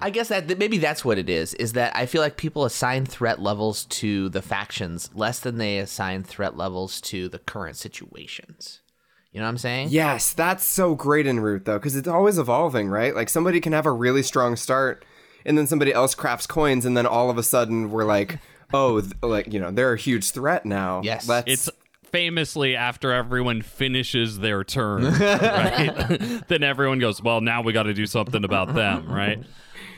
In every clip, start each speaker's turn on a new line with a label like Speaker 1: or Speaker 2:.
Speaker 1: I guess that that maybe that's what it is. Is that I feel like people assign threat levels to the factions less than they assign threat levels to the current situations. You know what I'm saying?
Speaker 2: Yes, that's so great in Root though, because it's always evolving, right? Like somebody can have a really strong start, and then somebody else crafts coins, and then all of a sudden we're like, oh, th- like you know, they're a huge threat now.
Speaker 1: Yes.
Speaker 2: Let's,
Speaker 3: It's famously after everyone finishes their turn, right? then everyone goes, "Well, now we got to do something about them," right?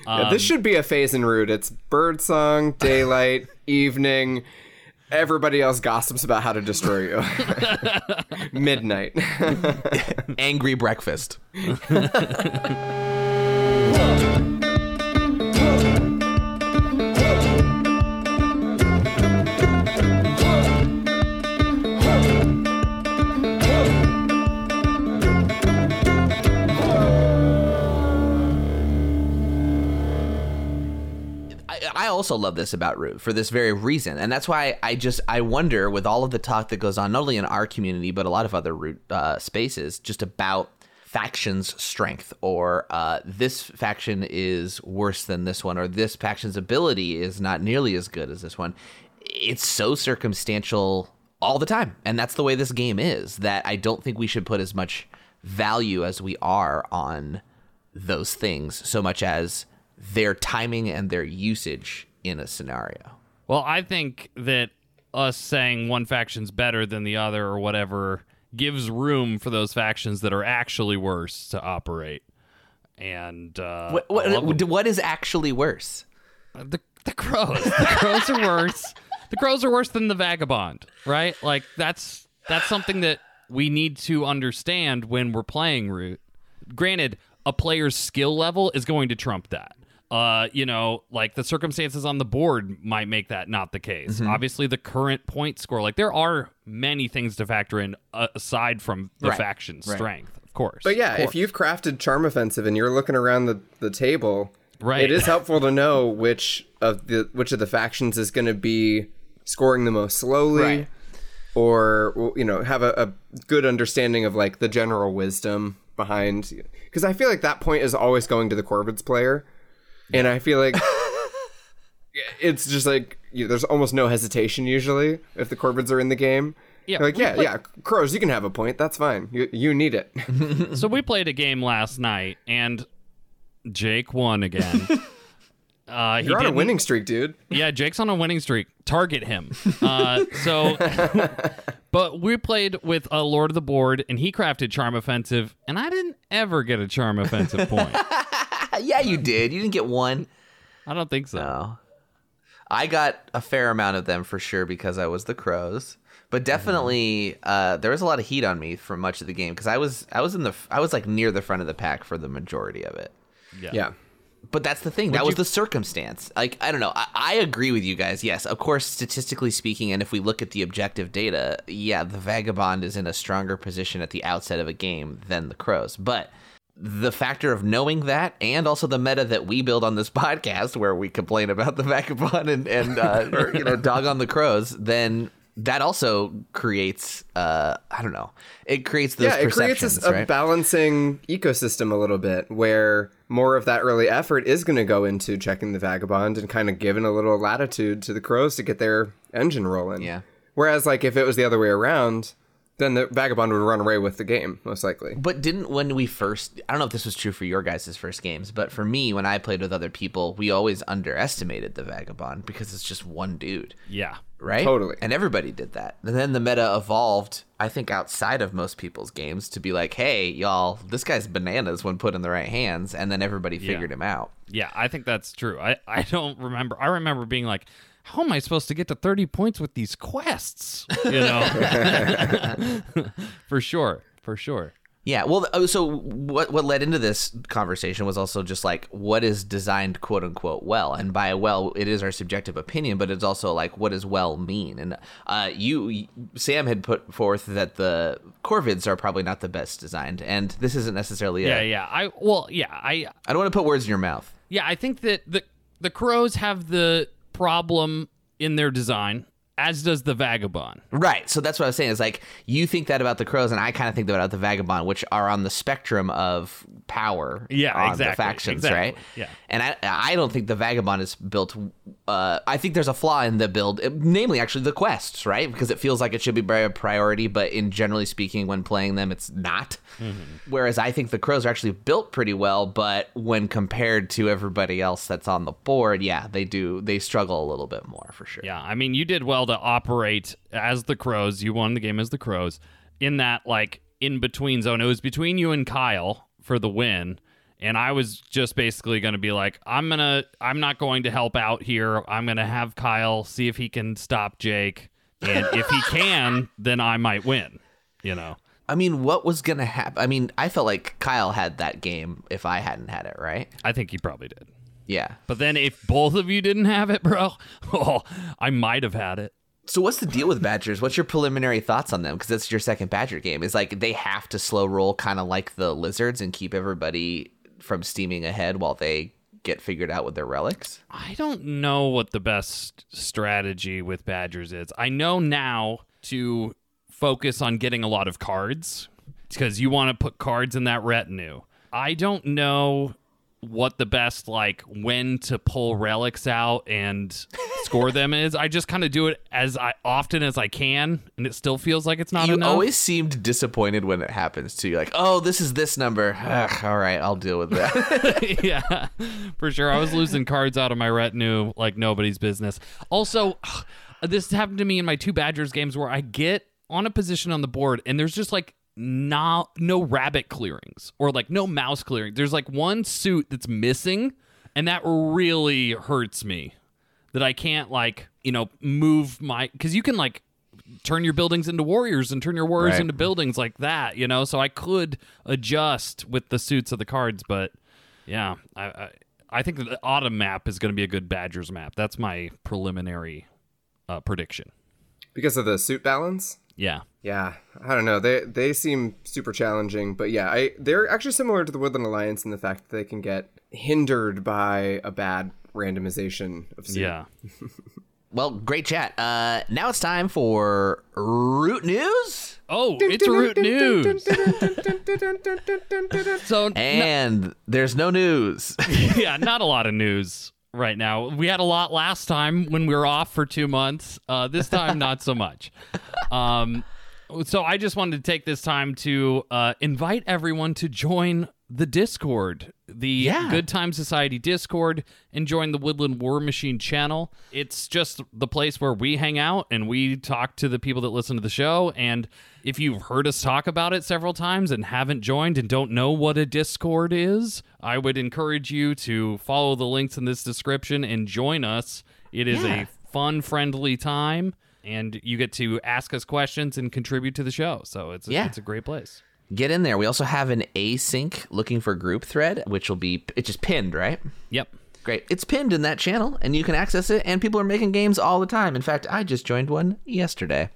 Speaker 2: Yeah, this um, should be a phase in Root. It's birdsong, daylight, evening. Everybody else gossips about how to destroy you. Midnight.
Speaker 1: Angry breakfast. I, also love this about Root for this very reason, and that's why I just I wonder with all of the talk that goes on not only in our community but a lot of other Root uh, spaces just about factions' strength or uh, this faction is worse than this one or this faction's ability is not nearly as good as this one. It's so circumstantial all the time, and that's the way this game is. That I don't think we should put as much value as we are on those things so much as their timing and their usage in a scenario.
Speaker 3: Well, I think that us saying one faction's better than the other or whatever gives room for those factions that are actually worse to operate. And uh,
Speaker 1: What, what, what is actually worse?
Speaker 3: the the crows, the crows are worse. The crows are worse than the vagabond, right? Like that's that's something that we need to understand when we're playing Root. Granted, a player's skill level is going to trump that. Uh, you know, like the circumstances on the board might make that not the case.
Speaker 1: Mm-hmm.
Speaker 3: Obviously, the current point score, like there are many things to factor in uh, aside from the
Speaker 1: Right.
Speaker 3: faction
Speaker 1: Right.
Speaker 3: strength, of course.
Speaker 2: But yeah,
Speaker 3: Of
Speaker 2: if you've crafted Charm Offensive and you're looking around the, the table,
Speaker 3: Right.
Speaker 2: it is helpful to know which of the which of the factions is going to be scoring the most slowly,
Speaker 1: Right.
Speaker 2: or you know have a, a good understanding of like the general wisdom behind. Because I feel like that point is always going to the Corvids player, and I feel like it's just like you there's almost no hesitation usually if the Corvids are in the game.
Speaker 3: Yeah,
Speaker 2: You're like yeah,
Speaker 3: play-
Speaker 2: yeah, crows, you can have a point. That's fine. You you need it.
Speaker 3: so we played a game last night, and Jake won again. Uh,
Speaker 2: You're on a winning streak, dude.
Speaker 3: Yeah, Jake's on a winning streak. Target him. Uh, so, but we played with a Lord of the Board, and he crafted Charm Offensive, and I didn't ever get a Charm Offensive point.
Speaker 1: Yeah, you did. You didn't get one.
Speaker 3: I don't think so.
Speaker 1: No. I got a fair amount of them for sure because I was the crows. But definitely, uh, there was a lot of heat on me for much of the game because I was I was in the I was like near the front of the pack for the majority of it.
Speaker 2: Yeah. Yeah.
Speaker 1: But that's the thing. that was the circumstance. Like, I don't know. I, I agree with you guys. Yes, of course, statistically speaking, and if we look at the objective data, yeah, the Vagabond is in a stronger position at the outset of a game than the Crows. But the factor of knowing that and also the meta that we build on this podcast where we complain about the Vagabond and, and uh, or, you know, dog on the Crows, then that also creates, uh, I don't know, it creates those
Speaker 2: yeah, it creates
Speaker 1: perceptions,
Speaker 2: a, a
Speaker 1: right?
Speaker 2: balancing ecosystem a little bit where more of that early effort is going to go into checking the vagabond and kind of giving a little latitude to the crows to get their engine rolling.
Speaker 1: Yeah.
Speaker 2: Whereas, like, if it was the other way around, then the vagabond would run away with the game, most likely.
Speaker 1: But didn't when we first I don't know if this was true for your guys' first games, but for me when I played with other people, we always underestimated the vagabond because it's just one dude,
Speaker 3: Yeah.
Speaker 1: right?
Speaker 2: Totally.
Speaker 1: And everybody did that. And then the meta evolved, I think outside of most people's games to be like, "Hey, y'all, this guy's bananas when put in the right hands." And then everybody figured him out.
Speaker 3: Yeah, I think that's true. I, I don't remember. I remember being like, how am I supposed to get to 30 points with these quests? You know? for sure. For sure.
Speaker 1: Yeah, well, uh, so what what led into this conversation was also just like what is designed quote unquote well, and by well, it is our subjective opinion, but it's also like what does well mean? And uh, you, Sam had put forth that the Corvids are probably not the best designed, and this isn't necessarily.
Speaker 3: Yeah,
Speaker 1: a,
Speaker 3: yeah. I well, yeah, I
Speaker 1: I don't want to put words in your mouth.
Speaker 3: Yeah, I think that the the crows have the problem in their design as does the vagabond.
Speaker 1: Right. So that's what I was saying. Is like you think that about the crows, and I kind of think that about the vagabond, which are on the spectrum of power.
Speaker 3: Yeah,
Speaker 1: on
Speaker 3: exactly,
Speaker 1: The factions,
Speaker 3: exactly,
Speaker 1: right?
Speaker 3: yeah.
Speaker 1: And I, I don't think the vagabond is built. Uh, I think there's a flaw in the build, uh, namely actually the quests, right? Because it feels like it should be a priority, but in generally speaking, when playing them, it's not.
Speaker 3: Mm-hmm.
Speaker 1: Whereas I think the crows are actually built pretty well, but when compared to everybody else that's on the board, yeah, they do they struggle a little bit more for sure.
Speaker 3: Yeah, I mean, you did well to operate as the Crows. You won the game as the Crows in that like in between zone. It was between you and Kyle for the win, and I was just basically going to be like, I'm gonna, I'm not going to help out here. I'm gonna have Kyle see if he can stop Jake, and if he can, then I might win. You know.
Speaker 1: I mean, what was gonna happen? I mean, I felt like Kyle had that game if I hadn't had it, right?
Speaker 3: I think he probably did.
Speaker 1: Yeah.
Speaker 3: But then if both of you didn't have it, bro, oh, I might have had it.
Speaker 1: So what's the deal with Badgers? What's your preliminary thoughts on them? Because that's your second Badger game. Is like they have to slow roll, kind of like the lizards, and keep everybody from steaming ahead while they get figured out with their relics.
Speaker 3: I don't know what the best strategy with Badgers is. I know now to focus on getting a lot of cards because you want to put cards in that retinue. I don't know what the best like when to pull relics out and score them is. I just kind of do it as I often as I can, and it still feels like it's not
Speaker 1: you
Speaker 3: enough.
Speaker 1: always seemed disappointed when it happens to you. Like, oh, this is this number. Ugh, all right, I'll deal with that.
Speaker 3: yeah, for sure. I was losing cards out of my retinue like nobody's business. Also, this happened to me in my two Badgers games where I get on a position on the board and there's just like no no rabbit clearings or like no mouse clearing. There's like one suit that's missing and that really hurts me. That I can't like, you know, move my cuz you can like turn your buildings into warriors and turn your warriors
Speaker 1: Right.
Speaker 3: into buildings like that, you know? So I could adjust with the suits of the cards, but yeah, I I, I think that the autumn map is going to be a good Badgers map. That's my preliminary uh, prediction.
Speaker 2: because of the suit balance.
Speaker 3: Yeah.
Speaker 2: Yeah, I don't know. They they seem super challenging, but yeah, I they're actually similar to the Woodland Alliance in the fact that they can get hindered by a bad randomization of suit.
Speaker 3: Yeah.
Speaker 1: well, great chat. Uh, now it's time for root news.
Speaker 3: Oh, it's root news. So
Speaker 1: And there's no news.
Speaker 3: yeah, not a lot of news right now. We had a lot last time when we were off for two months. Uh, this time, not so much. Um, so I just wanted to take this time to uh, invite everyone to join the Discord, the
Speaker 1: Yeah.
Speaker 3: Good Time Society Discord, and join the Woodland War Machine channel. It's just the place where we hang out and we talk to the people that listen to the show. And if you've heard us talk about it several times and haven't joined and don't know what a Discord is, I would encourage you to follow the links in this description and join us. It is
Speaker 1: Yeah.
Speaker 3: a fun, friendly time. And you get to ask us questions and contribute to the show. So it's,
Speaker 1: Yeah.
Speaker 3: it's a great place.
Speaker 1: Get in there. We also have an async looking for group thread, which will be it's just pinned, right?
Speaker 3: Yep.
Speaker 1: Great. It's pinned in that channel, and you can access it. And people are making games all the time. In fact, I just joined one yesterday.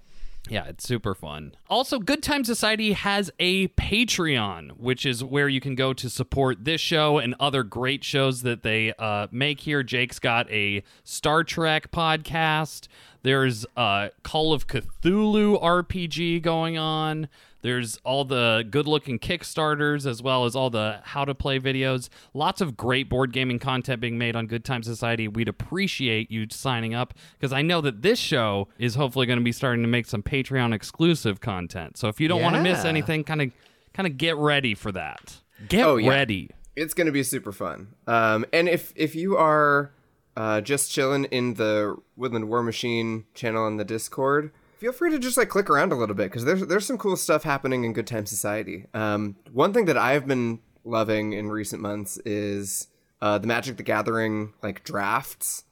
Speaker 3: Yeah, it's super fun. Also, Good Time Society has a Patreon, which is where you can go to support this show and other great shows that they uh, make here. Jake's got a Star Trek podcast. There's a Call of Cthulhu RPG going on. There's all the good looking Kickstarters as well as all the how to play videos. Lots of great board gaming content being made on Good Time Society. We'd appreciate you signing up because I know that this show is hopefully going to be starting to make some Patreon exclusive content. So if you don't want to miss anything, kind of kind of get ready for that. Get
Speaker 2: Oh, yeah.
Speaker 3: ready.
Speaker 2: it's gonna be super fun. Um, and if if you are uh, just chilling in the Woodland War Machine channel on the Discord, feel free to just like click around a little bit because there's there's some cool stuff happening in Good Time Society. Um, one thing that I've been loving in recent months is uh, the Magic the Gathering like drafts.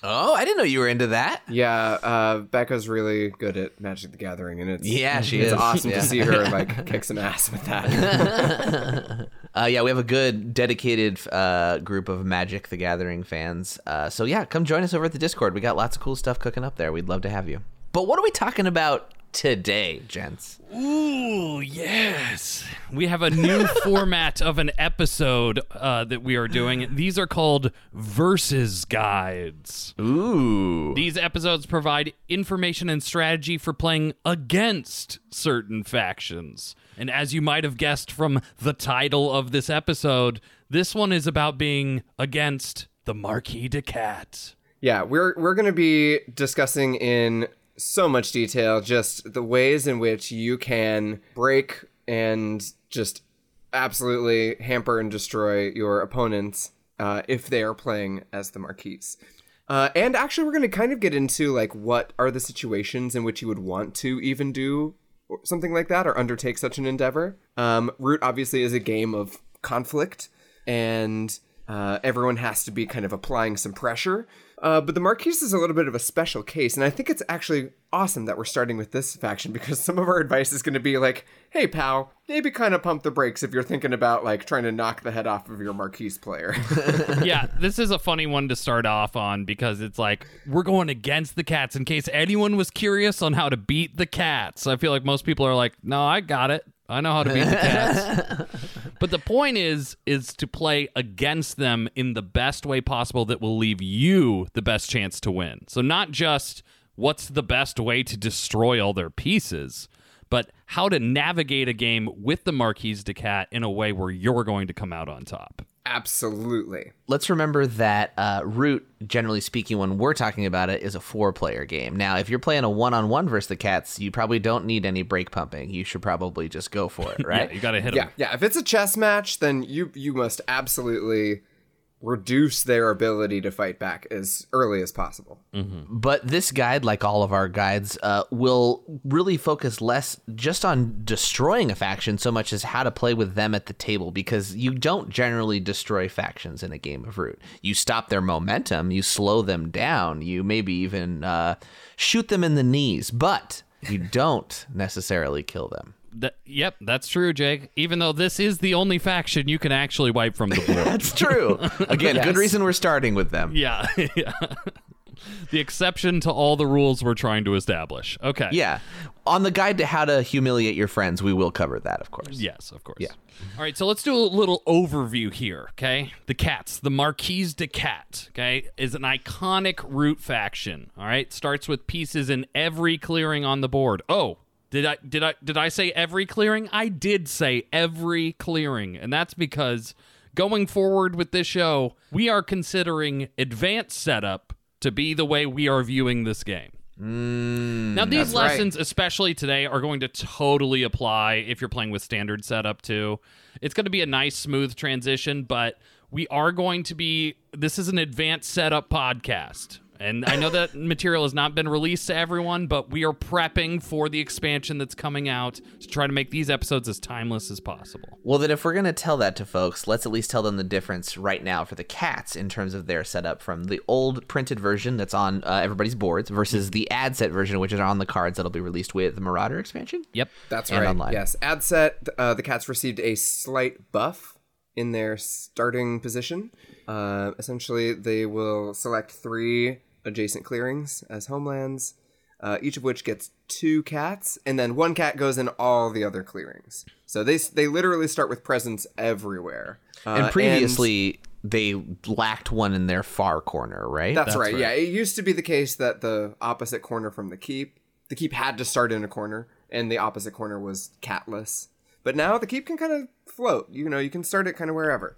Speaker 1: Oh, I didn't know you were into that.
Speaker 2: Yeah, uh, Becca's really good at Magic the Gathering, and it's
Speaker 1: Yeah, she
Speaker 2: it's
Speaker 1: is.
Speaker 2: awesome
Speaker 1: Yeah.
Speaker 2: to see her like kick some ass with that.
Speaker 1: Uh, yeah, we have a good dedicated uh, group of Magic the Gathering fans. Uh, so yeah, come join us over at the Discord. We got lots of cool stuff cooking up there. We'd love to have you. But what are we talking about today, gents.
Speaker 3: Ooh, yes. We have a new format of an episode uh, that we are doing. These are called versus guides.
Speaker 1: Ooh.
Speaker 3: These episodes provide information and strategy for playing against certain factions. And as you might have guessed from the title of this episode, this one is about being against the Marquise de Cat.
Speaker 2: Yeah, we're we're going to be discussing in so much detail just the ways in which you can break and just absolutely hamper and destroy your opponents uh, if they are playing as the Marquise. Uh, and actually, we're going to kind of get into like what are the situations in which you would want to even do something like that or undertake such an endeavor. Um, Root obviously is a game of conflict, and uh, everyone has to be kind of applying some pressure. Uh, but the Marquise is a little bit of a special case, and I think it's actually awesome that we're starting with this faction because some of our advice is going to be like, "Hey, pal, maybe kind of pump the brakes if you're thinking about like trying to knock the head off of your Marquise player."
Speaker 3: yeah, this is a funny one to start off on because it's like we're going against the cats in case anyone was curious on how to beat the cats. I feel like most people are like, "No, I got it. I know how to beat the cats." But the point is is to play against them in the best way possible that will leave you the best chance to win. So not just what's the best way to destroy all their pieces, but how to navigate a game with the Marquise de Cat in a way where you're going to come out on top.
Speaker 2: Absolutely.
Speaker 1: Let's remember that uh, Root, generally speaking, when we're talking about it, is a four player game. Now, if you're playing a one on one versus the Cats, you probably don't need any break pumping. You should probably just go for it, right?
Speaker 3: Yeah, you got to hit them.
Speaker 2: Yeah, yeah. If it's a chess match, then you you must absolutely reduce their ability to fight back as early as possible.
Speaker 1: But this guide, like all of our guides, uh, will really focus less just on destroying a faction so much as how to play with them at the table because you don't generally destroy factions in a game of Root. You stop their momentum, you slow them down, you maybe even uh, shoot them in the knees, but you don't necessarily kill them.
Speaker 3: That, yep, that's true, Jake. Even though this is the only faction you can actually wipe from the board.
Speaker 1: That's true. Again, good reason we're starting with them.
Speaker 3: yeah, yeah. the exception to all the rules we're trying to establish. Okay.
Speaker 1: Yeah. On the guide to how to humiliate your friends, we will cover that, of course.
Speaker 3: Yes, of course. Yeah. All right, so let's do a little overview here, okay? The Cats, the Marquise de Cat, okay, is an iconic root faction. All right, starts with pieces in every clearing on the board. Oh, did I did I did I say every clearing? I did say every clearing, and that's because going forward with this show, we are considering advanced setup to be the way we are viewing this game. Mm, now these
Speaker 2: that's right.
Speaker 3: lessons, especially today, are going to totally apply if you're playing with standard setup too. It's going to be a nice, smooth transition, but we are going to be. This is an advanced setup podcast. And I know that material has not been released to everyone, but we are prepping for the expansion that's coming out to try to make these episodes as timeless as possible.
Speaker 1: Well, then, if we're going to tell that to folks, let's at least tell them the difference right now for the cats in terms of their setup from the old printed version that's on uh, everybody's boards versus the ad set version, which is on the cards that'll be released with the Marauder expansion.
Speaker 3: Yep.
Speaker 2: That's
Speaker 1: And
Speaker 2: right.
Speaker 1: online.
Speaker 2: Yes. Ad set, uh, the cats received a slight buff in their starting position. Uh, essentially, they will select three adjacent clearings as homelands, uh, each of which gets two cats, and then one cat goes in all the other clearings. So they they literally start with presence everywhere. Uh,
Speaker 1: and previously, they lacked one in their far corner, right?
Speaker 2: That's, right. Yeah, it used to be the case that the opposite corner from the keep, the keep had to start in a corner, and the opposite corner was catless. But now the keep can kind of float. You know, you can start it kind of wherever.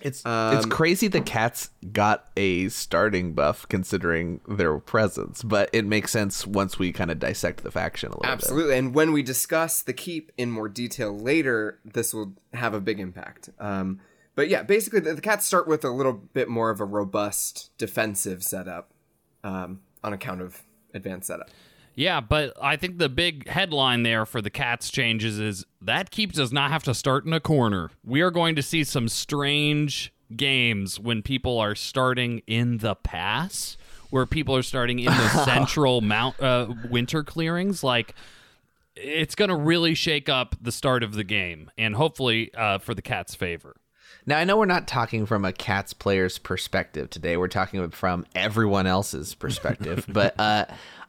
Speaker 1: It's it's crazy the cats got a starting buff considering their presence, but it makes sense once we kind of dissect the faction a little bit.
Speaker 2: Absolutely. And when we discuss the keep in more detail later, this will have a big impact. Um, but yeah, basically, the, the cats start with a little bit more of a robust defensive setup um, on account of advanced setup.
Speaker 3: Yeah, but I think the big headline there for the Cats changes is that keep does not have to start in a corner. We are going to see some strange games when people are starting in the pass, where people are starting in the central mount uh, winter clearings. Like it's going to really shake up the start of the game, and hopefully uh, for the Cats' favor.
Speaker 1: Now I know we're not talking from a cats player's perspective today. We're talking from everyone else's perspective. but uh,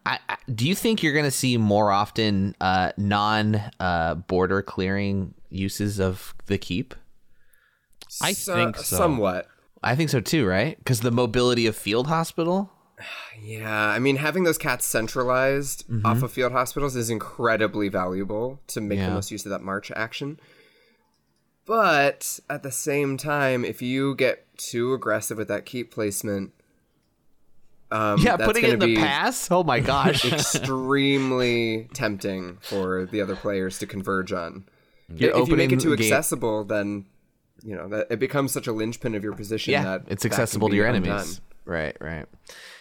Speaker 1: I, I, do you think you're going to see more often uh, non uh, border clearing uses of the keep?
Speaker 3: I
Speaker 2: So-
Speaker 3: think so.
Speaker 2: Somewhat.
Speaker 1: I think so too, right? Because the mobility of field hospital.
Speaker 2: Yeah, I mean, having those cats centralized off of field hospitals is incredibly valuable to make
Speaker 1: Yeah.
Speaker 2: the most use of that march action. But at the same time, if you get too aggressive with that keep placement, um,
Speaker 1: Yeah,
Speaker 2: that's
Speaker 1: putting it in the pass. Oh my gosh.
Speaker 2: extremely tempting for the other players to converge on.
Speaker 1: You're
Speaker 2: if you make it too
Speaker 1: the gate-
Speaker 2: accessible, then you know that it becomes such a linchpin of your position
Speaker 1: yeah,
Speaker 2: that
Speaker 1: it's
Speaker 2: that
Speaker 1: accessible to
Speaker 2: be
Speaker 1: your
Speaker 2: undone.
Speaker 1: enemies. Right, right.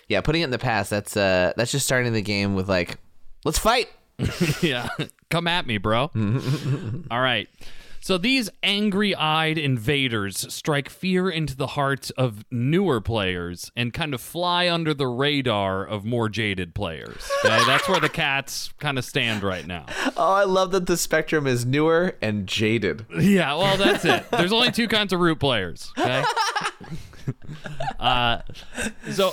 Speaker 1: Yeah, putting it in the pass. That's uh, that's just starting the game with like, let's fight.
Speaker 3: yeah. Come at me, bro. All right. So these angry eyed invaders strike fear into the hearts of newer players and kind of fly under the radar of more jaded players. Okay? That's where the cats kind of stand right now.
Speaker 1: Oh, I love that the spectrum is newer and jaded.
Speaker 3: Yeah, well, that's it. There's only two kinds of root players. Okay. uh, so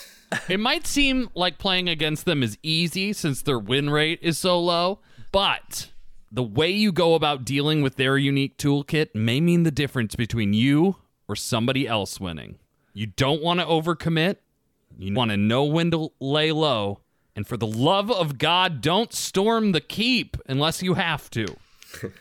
Speaker 3: it might seem like playing against them is easy since their win rate is so low, but the way you go about dealing with their unique toolkit may mean the difference between you or somebody else winning. You don't want to overcommit. You want to know when to lay low. And for the love of God, don't storm the keep unless you have to.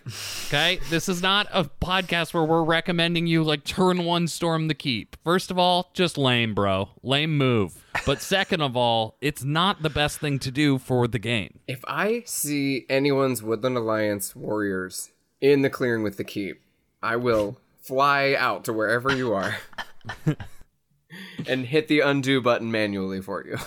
Speaker 3: Okay, this is not a podcast where we're recommending you like turn one storm the keep. First of all, just lame, bro. Lame move. But second of all, it's not the best thing to do for the game.
Speaker 2: If I see anyone's Woodland Alliance warriors in the clearing with the keep, I will fly out to wherever you are and hit the undo button manually for you.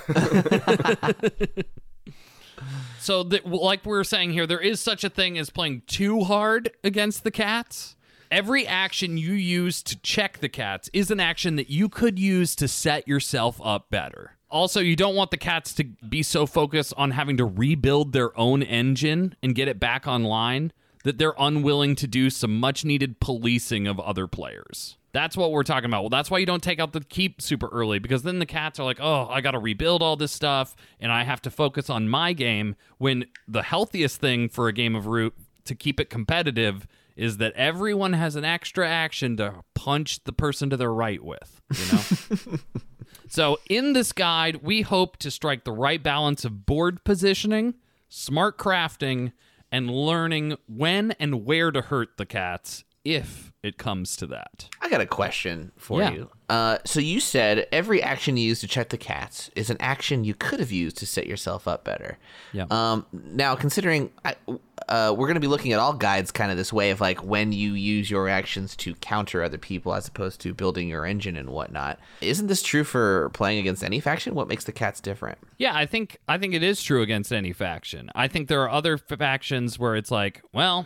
Speaker 3: So, the, like we were saying here, there is such a thing as playing too hard against the cats. Every action you use to check the cats is an action that you could use to set yourself up better. Also, you don't want the cats to be so focused on having to rebuild their own engine and get it back online that they're unwilling to do some much needed policing of other players. That's what we're talking about. Well, that's why you don't take out the keep super early because then the cats are like, oh, I got to rebuild all this stuff and I have to focus on my game. When the healthiest thing for a game of Root to keep it competitive is that everyone has an extra action to punch the person to their right with, you know? So, in this guide, we hope to strike the right balance of board positioning, smart crafting, and learning when and where to hurt the cats if it comes to that.
Speaker 1: I got a question for
Speaker 3: Yeah.
Speaker 1: you. Uh, so you said every action you use to check the cats is an action you could have used to set yourself up better.
Speaker 3: Yeah.
Speaker 1: Um, now, considering I, uh, we're going to be looking at all guides kind of this way of like when you use your actions to counter other people as opposed to building your engine and whatnot. Isn't this true for playing against any faction? What makes the cats different?
Speaker 3: Yeah, I think I think it is true against any faction. I think there are other factions where it's like, well,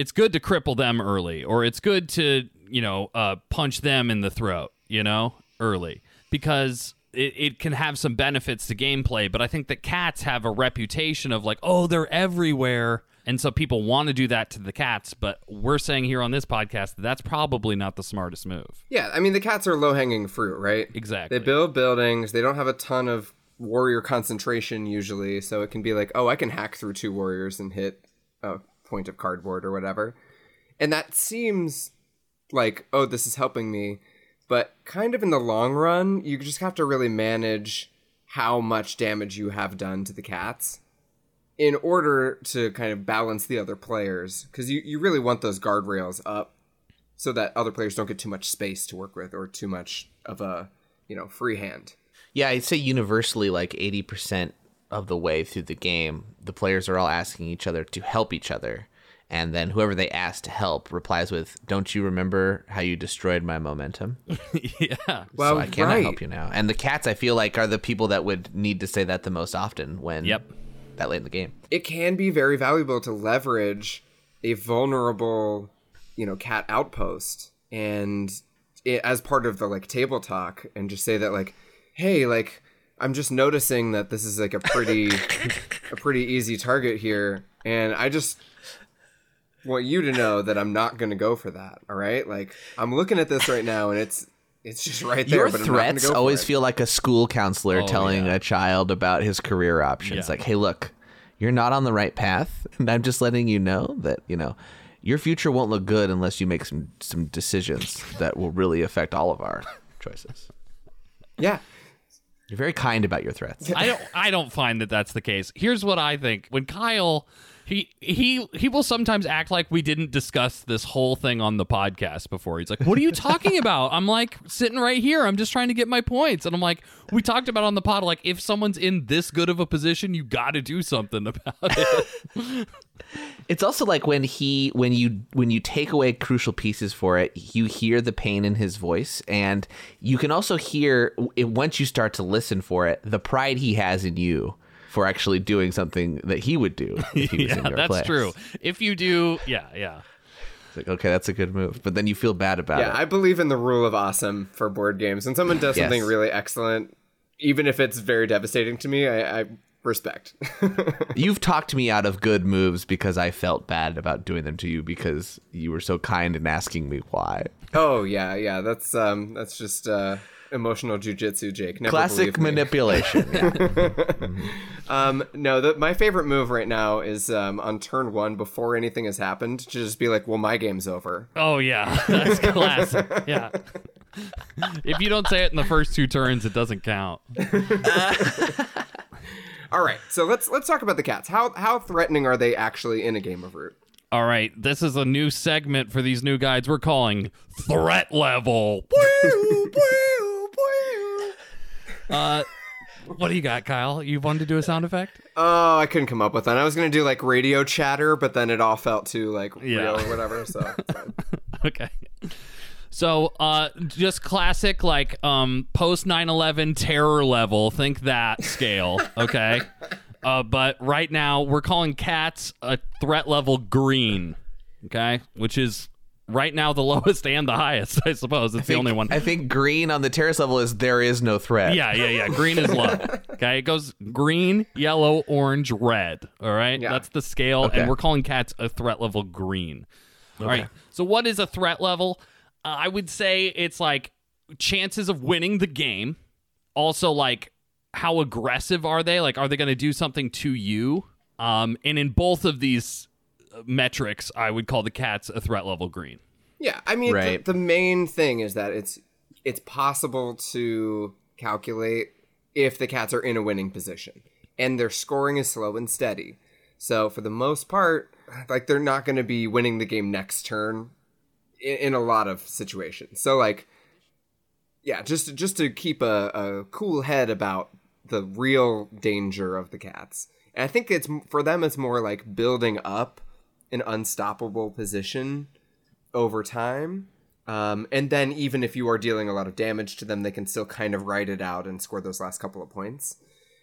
Speaker 3: it's good to cripple them early, or it's good to you know uh, punch them in the throat, you know, early because it, it can have some benefits to gameplay. But I think that cats have a reputation of like, oh, they're everywhere. And so people want to do that to the cats, but we're saying here on this podcast that that's probably not the smartest move.
Speaker 2: yeah, I mean, the cats are low hanging fruit, right?
Speaker 3: Exactly.
Speaker 2: They build buildings, they don't have a ton of warrior concentration usually, so it can be like, oh, I can hack through two warriors and hit a point of cardboard or whatever. And that seems like, oh, this is helping me. But kind of in the long run, you just have to really manage how much damage you have done to the cats in order to kind of balance the other players. Because you, you really want those guardrails up so that other players don't get too much space to work with or too much of a, you know, free hand.
Speaker 1: Yeah, I'd say universally, like 80% of the way through the game, the players are all asking each other to help each other. And then whoever they ask to help replies with, Don't you remember how you destroyed my momentum?
Speaker 3: yeah.
Speaker 2: Well,
Speaker 1: so I cannot
Speaker 2: right.
Speaker 1: help you now. And the cats, I feel like, are the people that would need to say that the most often when
Speaker 3: Yep.
Speaker 1: that late in the game.
Speaker 2: It can be very valuable to leverage a vulnerable, you know, cat outpost and it, as part of the like table talk and just say that like, hey, like I'm just noticing that this is like a pretty a pretty easy target here and I just want you to know that I'm not going to go for that. All right, like I'm looking at this right now, and it's it's just right there.
Speaker 1: Your
Speaker 2: but I'm not gonna
Speaker 1: threats
Speaker 2: go
Speaker 1: always
Speaker 2: it.
Speaker 1: feel like a school counselor
Speaker 3: Oh,
Speaker 1: telling
Speaker 3: yeah.
Speaker 1: a child about his career options.
Speaker 3: Yeah.
Speaker 1: Like, hey, look, you're not on the right path, and I'm just letting you know that you know your future won't look good unless you make some some decisions that will really affect all of our choices.
Speaker 2: yeah.
Speaker 1: You're very kind about your threats.
Speaker 3: I don't I don't find that that's the case. Here's what I think. When Kyle he he he will sometimes act like we didn't discuss this whole thing on the podcast before. He's like, "What are you talking about?" I'm like, "Sitting right here. I'm just trying to get my points." And I'm like, "We talked about on the pod like if someone's in this good of a position, you got to do something about it."
Speaker 1: It's also like when he when you when you take away crucial pieces for it, you hear the pain in his voice, and you can also hear it, once you start to listen for it, the pride he has in you for actually doing something that he would do if he was in
Speaker 3: yeah,
Speaker 1: your
Speaker 3: that's
Speaker 1: place.
Speaker 3: true. If you do, yeah, yeah.
Speaker 1: It's like okay, that's a good move, but then you feel bad about
Speaker 2: Yeah,
Speaker 1: it.
Speaker 2: I believe in the rule of awesome for board games. When someone does something really excellent, even if it's very devastating to me, I, I respect.
Speaker 1: You've talked me out of good moves because I felt bad about doing them to you because you were so kind in asking me why.
Speaker 2: oh yeah, yeah. That's um, that's just uh, emotional jujitsu, Jake. Never
Speaker 1: Classic
Speaker 2: believe me.
Speaker 1: manipulation. Yeah.
Speaker 2: Um, no, the, my favorite move right now is um, on turn one before anything has happened to just be like, well, my game's over.
Speaker 3: Oh yeah, that's classic. yeah. If you don't say it in the first two turns, it doesn't count.
Speaker 2: All right, so let's let's talk about the cats. How how threatening are they actually in a game of Root?
Speaker 3: All right, this is a new segment for these new guides we're calling threat level. uh, what do you got, Kyle? You wanted to do a sound effect?
Speaker 2: Oh, I couldn't come up with that. I was gonna do like radio chatter, but then it all felt too like
Speaker 3: Yeah.
Speaker 2: real or whatever. So.
Speaker 3: Okay. So, uh, just classic, like, um, post 9 11 terror level. Think that scale, okay? uh, but right now, we're calling cats a threat level green, okay? Which is right now the lowest and the highest, I suppose. It's the only one.
Speaker 1: I think green on the terrace level is there is no threat.
Speaker 3: Yeah, yeah, yeah. Green is low. Okay, it goes green, yellow, orange, red. All right,
Speaker 2: Yeah.
Speaker 3: that's the scale,
Speaker 1: Okay.
Speaker 3: and we're calling cats a threat level green. All right. So what is a threat level? I would say it's like chances of winning the game. Also, like how aggressive are they? Like, are they going to do something to you? Um, and in both of these uh, metrics, I would call the cats a threat level green.
Speaker 2: Yeah, I mean,
Speaker 1: Right.
Speaker 2: the, the main thing is that it's it's possible to calculate if the cats are in a winning position, and their scoring is slow and steady. So for the most part, like they're not going to be winning the game next turn in, in a lot of situations. So like, yeah, just just to keep a, a cool head about the real danger of the cats. And I think it's for them, it's more like building up an unstoppable position over time. Um, and then even if you are dealing a lot of damage to them, they can still kind of ride it out and score those last couple of points.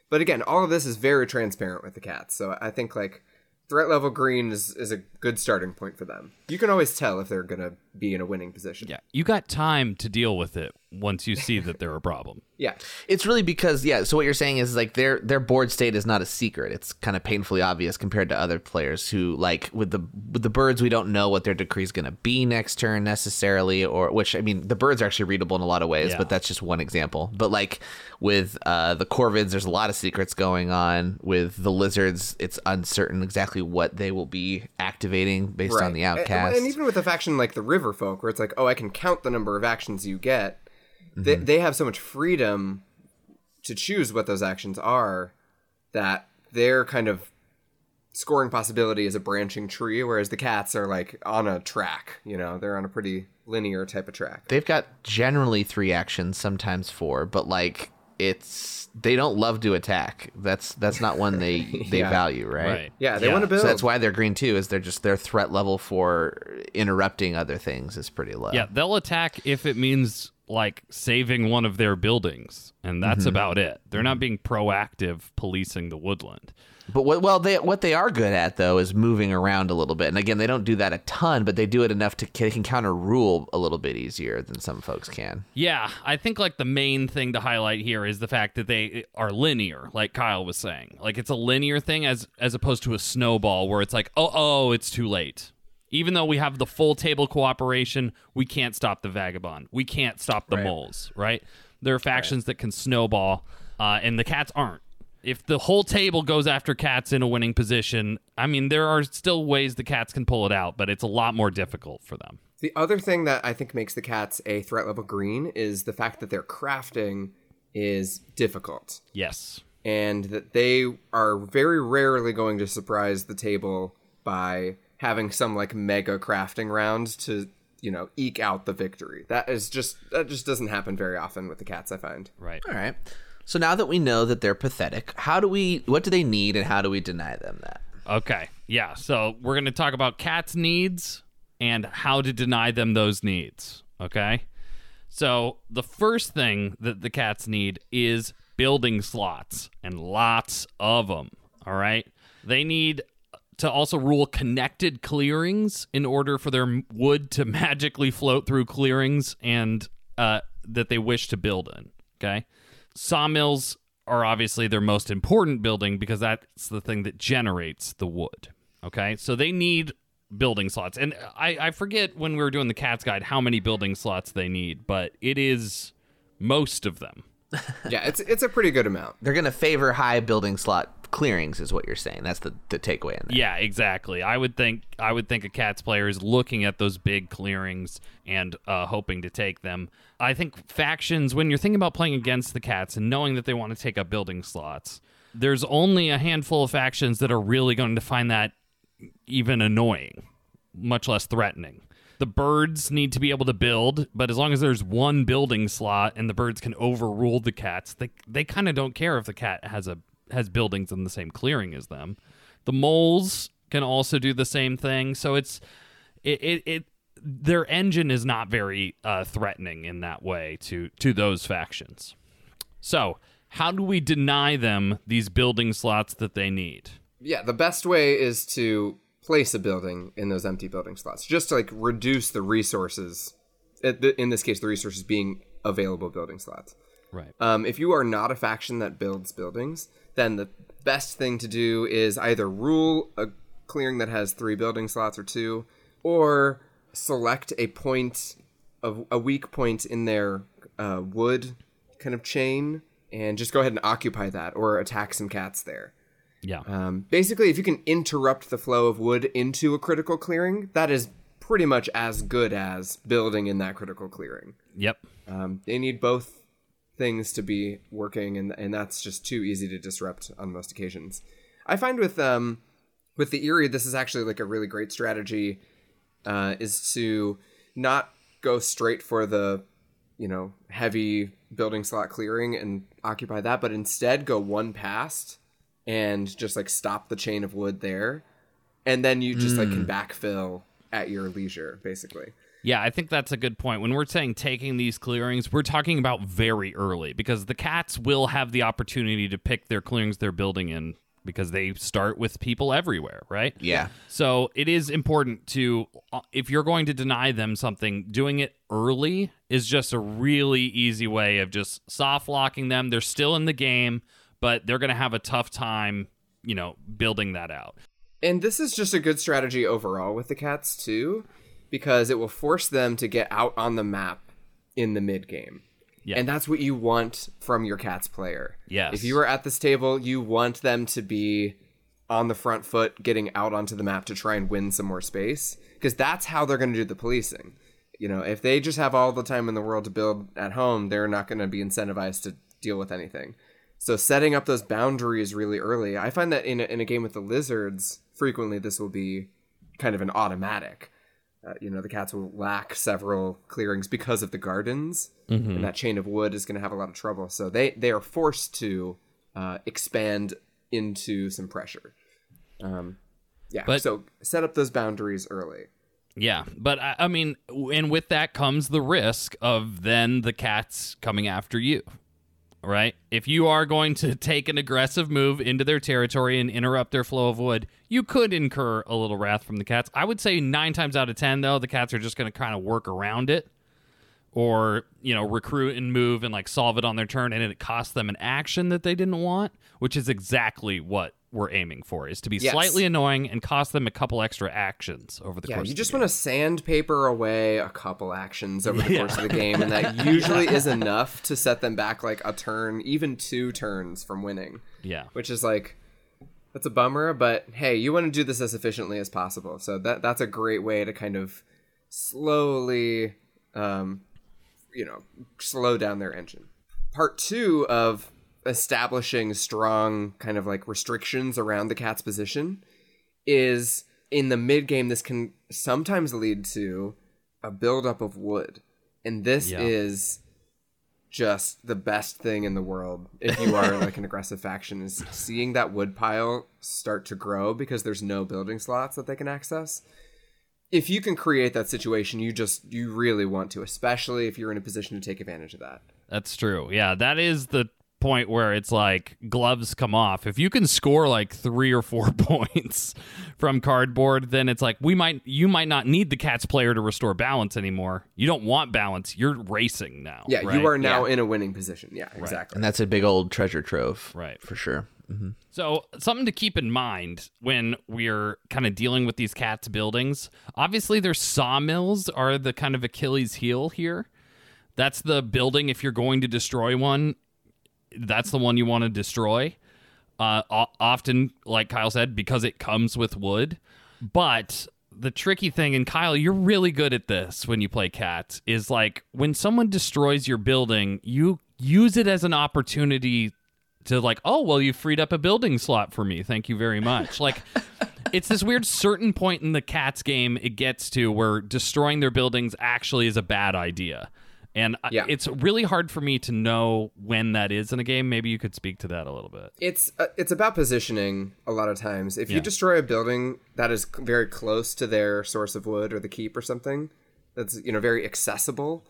Speaker 2: But again, all of this is very transparent with the cats. So I think like threat level green is, is a good starting point for them. You can always tell if they're going to be in a winning position.
Speaker 3: Yeah, you got time to deal with it once you see that they're a problem.
Speaker 2: Yeah.
Speaker 1: It's really because yeah. So what you're saying is like their their board state is not a secret. It's kind of painfully obvious compared to other players who like with the with the birds we don't know what their decree is going to be next turn necessarily, or which I mean the birds are actually readable in a lot of ways,
Speaker 3: Yeah.
Speaker 1: but that's just one example. But like with uh, the corvids, there's a lot of secrets going on. With the lizards, it's uncertain exactly what they will be activating based on the
Speaker 2: And-
Speaker 1: outcast.
Speaker 2: And, even with a faction like the River Folk, where it's like, oh, I can count the number of actions you get, they,
Speaker 1: Mm-hmm.
Speaker 2: they have so much freedom to choose what those actions are that their kind of scoring possibility is a branching tree, whereas the cats are like on a track. You know, they're on a pretty linear type of track.
Speaker 1: They've got generally three actions, sometimes four, but like it's they don't love to attack. That's that's not one they they
Speaker 2: Yeah.
Speaker 1: value, right?
Speaker 3: Right.
Speaker 2: Yeah, they want to build.
Speaker 1: So that's why they're green too. Is they're just their threat level for interrupting other things is pretty low.
Speaker 3: Yeah, they'll attack if it means like saving one of their buildings, and that's
Speaker 1: Mm-hmm.
Speaker 3: about it. They're not being proactive policing the woodland.
Speaker 1: But what well they what they are good at though is moving around a little bit. And again, they don't do that a ton, but they do it enough to they can counter rule a little bit easier than some folks can.
Speaker 3: Yeah, I think like the main thing to highlight here is the fact that they are linear, like Kyle was saying. Like it's a linear thing as as opposed to a snowball where it's like, oh, oh, it's too late. Even though we have the full table cooperation, we can't stop the vagabond. We can't stop the
Speaker 1: Right.
Speaker 3: moles, right? There are factions that can snowball, uh, and the cats aren't. If the whole table goes after cats in a winning position, I mean, there are still ways the cats can pull it out, but it's a lot more difficult for them.
Speaker 2: The other thing that I think makes the cats a threat level green is the fact that their crafting is difficult
Speaker 3: Yes.
Speaker 2: and that they are very rarely going to surprise the table by having some like mega crafting round to, you know, eke out the victory. That is just that just doesn't happen very often with the cats I find.
Speaker 3: Right.
Speaker 1: All right. So now that we know that they're pathetic, how do we? What do they need, and how do we deny them that?
Speaker 3: Okay. Yeah. So we're going to talk about cats' needs and how to deny them those needs. Okay. So the first thing that the cats need is building slots and lots of them. All right. They need to also rule connected clearings in order for their wood to magically float through clearings and uh, that they wish to build in. Okay. Sawmills are obviously their most important building because that's the thing that generates the wood. Okay. So they need building slots. And I, I forget when we were doing the cat's guide how many building slots they need, but it is most of them.
Speaker 2: Yeah, it's it's a pretty good amount.
Speaker 1: They're to favor high building slot clearings, is what you're saying. That's the, the takeaway in there.
Speaker 3: Yeah, exactly. I would think I would think a Cats player is looking at those big clearings and uh, hoping to take them. I think factions, when you're thinking about playing against the Cats and knowing that they want to take up building slots, there's only a handful of factions that are really going to find that even annoying, much less threatening. The birds need to be able to build, but as long as there's one building slot and the birds can overrule the cats, they they kind of don't care if the cat has a has buildings in the same clearing as them. The moles can also do the same thing, so it's it it, it their engine is not very uh, threatening in that way to to those factions. So, how do we deny them these building slots that they need?
Speaker 2: Yeah, the best way is to place a building in those empty building slots, just to like reduce the resources. In this case, the resources being available building slots.
Speaker 3: Right.
Speaker 2: Um, if you are not a faction that builds buildings, then the best thing to do is either rule a clearing that has three building slots or two, or select a point of a weak point in their uh, wood kind of chain and just go ahead and occupy that or attack some cats there.
Speaker 3: Yeah.
Speaker 2: Um, basically, if you can interrupt the flow of wood into a critical clearing, that is pretty much as good as building in that critical clearing.
Speaker 3: yep.
Speaker 2: Um, they need both things to be working, and and that's just too easy to disrupt on most occasions. I find with um with the Eyrie, this is actually like a really great strategy. Uh, is to not go straight for the you know heavy building slot clearing and occupy that, but instead go one past and just like stop the chain of wood there, and then you just like can backfill at your leisure, basically.
Speaker 3: Yeah, I think that's a good point. When we're saying taking these clearings, we're talking about very early because the cats will have the opportunity to pick their clearings they're building in because they start with people everywhere, right?
Speaker 1: Yeah.
Speaker 3: So it is important to, uh, if you're going to deny them something, doing it early is just a really easy way of just soft locking them. They're still in the game, but they're going to have a tough time, you know, building that out.
Speaker 2: And this is just a good strategy overall with the cats too, because it will force them to get out on the map in the mid game.
Speaker 3: Yeah.
Speaker 2: And that's what you want from your cats player.
Speaker 3: Yes.
Speaker 2: If you are at this table, you want them to be on the front foot, getting out onto the map to try and win some more space, because that's how they're going to do the policing. You know, if they just have all the time in the world to build at home, they're not going to be incentivized to deal with anything. So setting up those boundaries really early, I find that in a, in a game with the lizards, frequently this will be kind of an automatic. Uh, you know, the cats will lack several clearings because of the gardens, and that chain of wood is going to have a lot of trouble. So they they are forced to uh, expand into some pressure. Um, yeah.
Speaker 3: But-
Speaker 2: so set up those boundaries early.
Speaker 3: Yeah, but I, I mean, and with that comes the risk of then the cats coming after you, right? If you are going to take an aggressive move into their territory and interrupt their flow of wood, you could incur a little wrath from the cats. I would say nine times out of ten, though, the cats are just going to kind of work around it or you know recruit and move and like solve it on their turn and it costs them an action that they didn't want which is exactly what we're aiming for is to be
Speaker 2: Yes.
Speaker 3: slightly annoying and cost them a couple extra actions over the course
Speaker 2: Yeah,
Speaker 3: course
Speaker 2: you just want to sandpaper away a couple actions over the course of the game, and that usually is enough to set them back like a turn, even two turns from winning.
Speaker 3: yeah
Speaker 2: Which is like that's a bummer, but hey, you want to do this as efficiently as possible. So that that's a great way to kind of slowly um you know, slow down their engine. Part 2 of establishing strong kind of like restrictions around the cat's position is in the mid game this can sometimes lead to a buildup of wood and this
Speaker 3: Yeah.
Speaker 2: is just the best thing in the world if you are like an aggressive faction is seeing that wood pile start to grow because there's no building slots that they can access if you can create that situation you just you really want to especially if you're in a position to take advantage of that
Speaker 3: That's true. Yeah, that is the point where it's like gloves come off. If you can score like 3 or 4 points from cardboard, then it's like we might you might not need the cat's player to restore balance anymore. You don't want balance. You're racing now.
Speaker 2: yeah
Speaker 3: right?
Speaker 2: you are now in a winning position yeah exactly
Speaker 1: And that's a big old treasure trove.
Speaker 3: Right.
Speaker 1: For sure. Mm-hmm.
Speaker 3: So, something to keep in mind when we're kind of dealing with these cats' buildings. Obviously, their sawmills are the kind of Achilles heel here. That's the building, if you're going to destroy one, that's the one you want to destroy. Uh, often, like Kyle said, because it comes with wood. But the tricky thing, and Kyle, you're really good at this when you play cats, is like when someone destroys your building, you use it as an opportunity to like, oh well, you freed up a building slot for me. Thank you very much. Like it's this weird certain point in the cats game it gets to where destroying their buildings actually is a bad idea. And I- it's really hard for me to know when that is in a game. Maybe you could speak to that a little bit.
Speaker 2: it's uh, it's about positioning a lot of times. If you destroy a building that is very close to their source of wood or the keep or something that's you know very accessible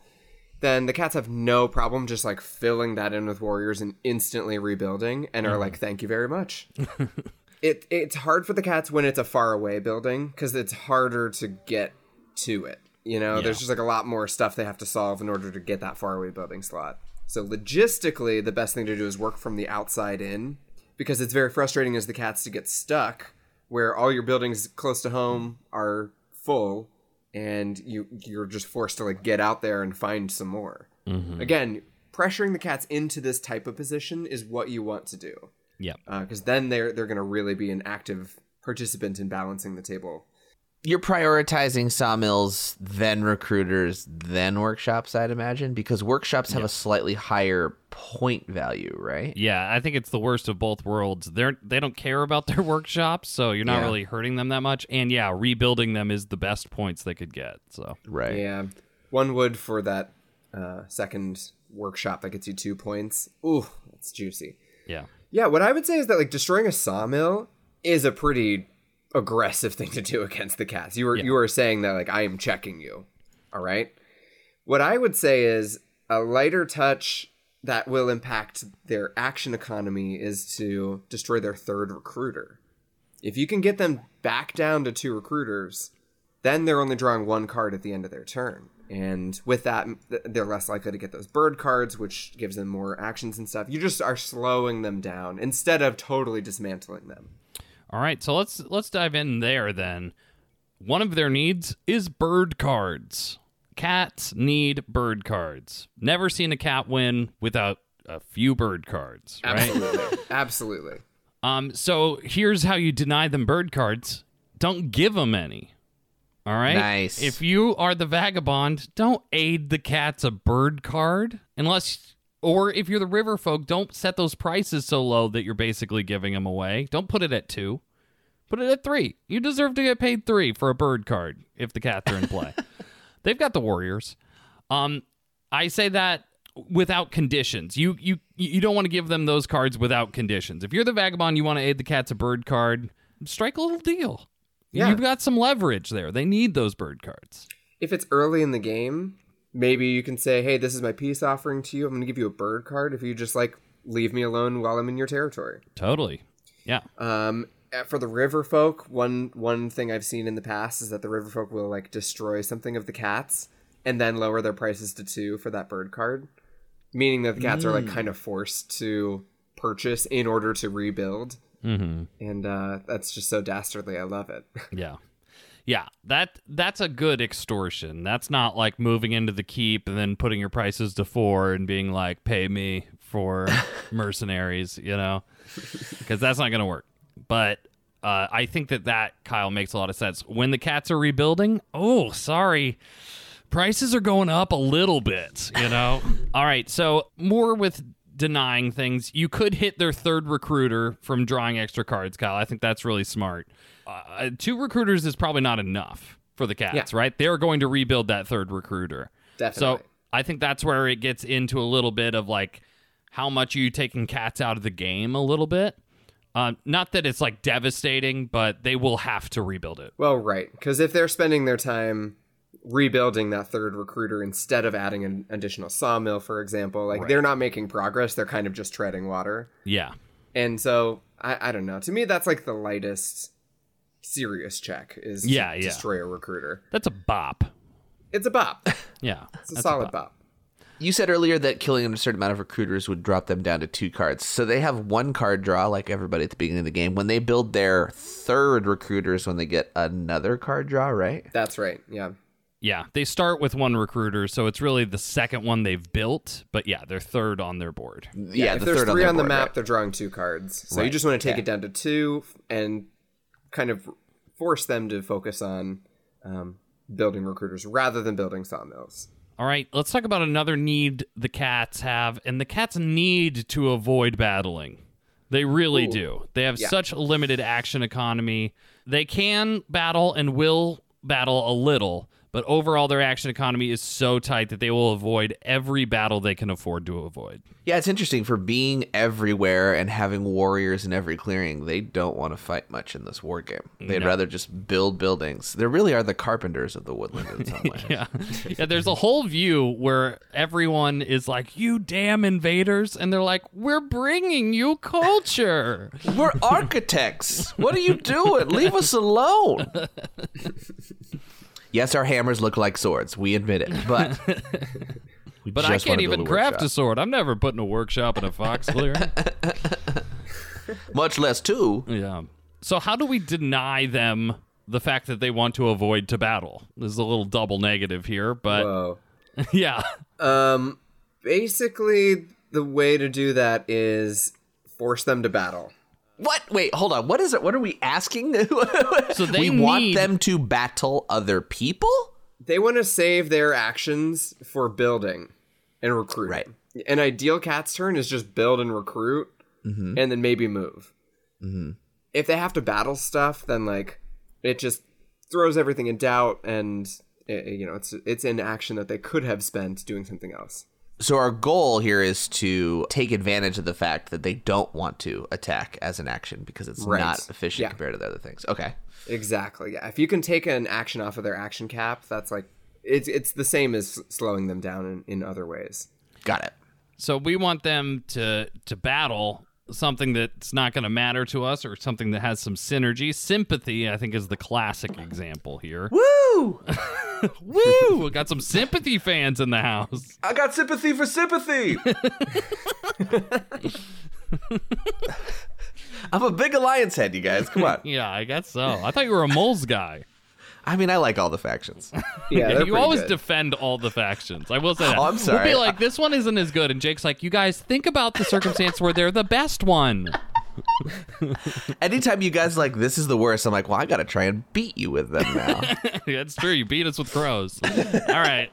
Speaker 2: then the cats have no problem just like filling that in with warriors and instantly rebuilding and are like thank you very much. It it's hard for the cats when it's a far away building because it's harder to get to it you know there's just like a lot more stuff they have to solve in order to get that far away building slot so logistically the best thing to do is work from the outside in because it's very frustrating as the cats to get stuck where all your buildings close to home are full and you you're just forced to like get out there and find some more mm-hmm. again pressuring the cats into this type of position is what you want to do
Speaker 3: Yeah.
Speaker 2: Uh, because then they're they're going to really be an active participant in balancing the table.
Speaker 1: You're prioritizing sawmills, then recruiters, then workshops, I'd imagine, because workshops have a slightly higher point value, right?
Speaker 3: Yeah, I think it's the worst of both worlds. They're they don't care about their workshops, so you're not
Speaker 1: Yeah.
Speaker 3: really hurting them that much. And yeah, rebuilding them is the best points they could get. So
Speaker 1: Right.
Speaker 2: Yeah, one wood for that uh, second workshop that gets you two points. Ooh, that's juicy.
Speaker 3: yeah.
Speaker 2: Yeah, what I would say is that like destroying a sawmill is a pretty aggressive thing to do against the cats. You were you were saying that like I am checking you. All right. What I would say is a lighter touch that will impact their action economy is to destroy their third recruiter. If you can get them back down to two recruiters, then they're only drawing one card at the end of their turn. And with that, they're less likely to get those bird cards, which gives them more actions and stuff. You just are slowing them down instead of totally dismantling them.
Speaker 3: All right, so let's let's dive in there then. One of their needs is bird cards. Cats need bird cards. Never seen a cat win without a few bird cards, right?
Speaker 2: Absolutely. Absolutely.
Speaker 3: Um, so here's how you deny them bird cards. Don't give them any. All right.
Speaker 1: Nice.
Speaker 3: If you are the vagabond, don't aid the cats a bird card unless, or if you're the river folk, don't set those prices so low that you're basically giving them away. Don't put it at two. Put it at three. You deserve to get paid three for a bird card if the cats are in play. They've got the Warriors. Um, I say that without conditions. You you you don't want to give them those cards without conditions. If you're the vagabond, you want to aid the cats a bird card. Strike a little deal.
Speaker 2: Yeah.
Speaker 3: You've got some leverage there. They need those bird cards.
Speaker 2: If it's early in the game, maybe you can say, hey, this is my peace offering to you. I'm going to give you a bird card if you just like leave me alone while I'm in your territory.
Speaker 3: Totally. Yeah.
Speaker 2: Um, uh, for the river folk, one one thing I've seen in the past is that the river folk will like destroy something of the cats and then lower their prices to two for that bird card, meaning that the cats are like kind of forced to purchase in order to rebuild mm-hmm. and uh, that's just so dastardly. I love it.
Speaker 3: Yeah. Yeah, that that's a good extortion. That's not like moving into the keep and then putting your prices to four and being like, "Pay me for mercenaries," you know, because that's not going to work. But uh, I think that that Kyle makes a lot of sense. When the cats are rebuilding, oh, sorry, prices are going up a little bit. You know. All right, so more with denying things. You could hit their third recruiter from drawing extra cards, Kyle. I think that's really smart uh, two recruiters is probably not enough for the Cats, yeah. right? They're going to rebuild that third recruiter.
Speaker 2: Definitely.
Speaker 3: So I think that's where it gets into a little bit of like how much are you taking Cats out of the game a little bit. Uh, not that it's like devastating, but they will have to rebuild it.
Speaker 2: Well, right, because if they're spending their time rebuilding that third recruiter instead of adding an additional sawmill, for example, like right. they're not making progress. They're kind of just treading water.
Speaker 3: Yeah.
Speaker 2: And so I, I don't know. To me, that's like the lightest serious check is
Speaker 3: yeah,
Speaker 2: yeah. destroy a recruiter.
Speaker 3: That's a bop.
Speaker 2: It's a bop.
Speaker 3: Yeah.
Speaker 2: It's a solid a bop. bop.
Speaker 1: You said earlier that killing a certain amount of recruiters would drop them down to two cards. So they have one card draw, like everybody at the beginning of the game. When they build their third recruiters, when they get another card draw, right?
Speaker 2: That's right. Yeah.
Speaker 3: Yeah. They start with one recruiter, so it's really the second one they've built. But yeah, they're third on their board.
Speaker 2: Yeah. yeah if the there's three on, on the board, map, right. they're drawing two cards. So right. you just want to take yeah. it down to two and kind of force them to focus on um, building recruiters rather than building sawmills.
Speaker 3: All right, let's talk about another need the cats have, and the cats need to avoid battling. They really Ooh. do. They have yeah. such a limited action economy. They can battle and will battle a little, but overall their action economy is so tight that they will avoid every battle they can afford to avoid.
Speaker 1: Yeah, it's interesting for being everywhere and having warriors in every clearing. They don't want to fight much in this war game. They'd no. rather just build buildings. They really are the carpenters of the woodland in some way.
Speaker 3: yeah. Yeah, there's a whole view where everyone is like, "You damn invaders." And they're like, "We're bringing you culture.
Speaker 1: We're architects. What are you doing? Leave us alone." Yes, our hammers look like swords. We admit it, but
Speaker 3: but I can't even craft a sword. I'm never putting a workshop in a fox clearing.
Speaker 1: Much less two.
Speaker 3: Yeah. So how do we deny them the fact that they want to avoid to battle? There's a little double negative here, but Whoa. yeah.
Speaker 2: Um, basically, the way to do that is force them to battle.
Speaker 1: What? Wait, hold on. What is it? What are we asking?
Speaker 3: so they
Speaker 1: we
Speaker 3: need...
Speaker 1: want them to battle other people.
Speaker 2: They want to save their actions for building and recruit.
Speaker 1: Right.
Speaker 2: An ideal cat's turn is just build and recruit, mm-hmm. and then maybe move. Mm-hmm. If they have to battle stuff, then like it just throws everything in doubt, and it, you know it's it's an action that they could have spent doing something else.
Speaker 1: So our goal here is to take advantage of the fact that they don't want to attack as an action because it's right. not efficient yeah. compared to the other things. Okay.
Speaker 2: Exactly. Yeah. If you can take an action off of their action cap, that's like it's it's the same as slowing them down in, in other ways.
Speaker 1: Got it.
Speaker 3: So we want them to to battle something that's not going to matter to us or something that has some synergy. Sympathy, I think, is the classic example here.
Speaker 1: Woo!
Speaker 3: Woo! Got some sympathy fans in the house.
Speaker 1: I got sympathy for sympathy. I'm a big alliance head, you guys. Come on.
Speaker 3: yeah, I guess so. I thought you were a moles guy.
Speaker 1: I mean, I like all the factions.
Speaker 2: Yeah,
Speaker 3: yeah you always good. defend all the factions. I will say that.
Speaker 1: Oh, I'm sorry.
Speaker 3: We'll be like, this one isn't as good, and Jake's like, you guys think about the circumstance where they're the best one.
Speaker 1: Anytime you guys like this is the worst, I'm like, well, I gotta try and beat you with them now.
Speaker 3: That's true. You beat us with crows. all right.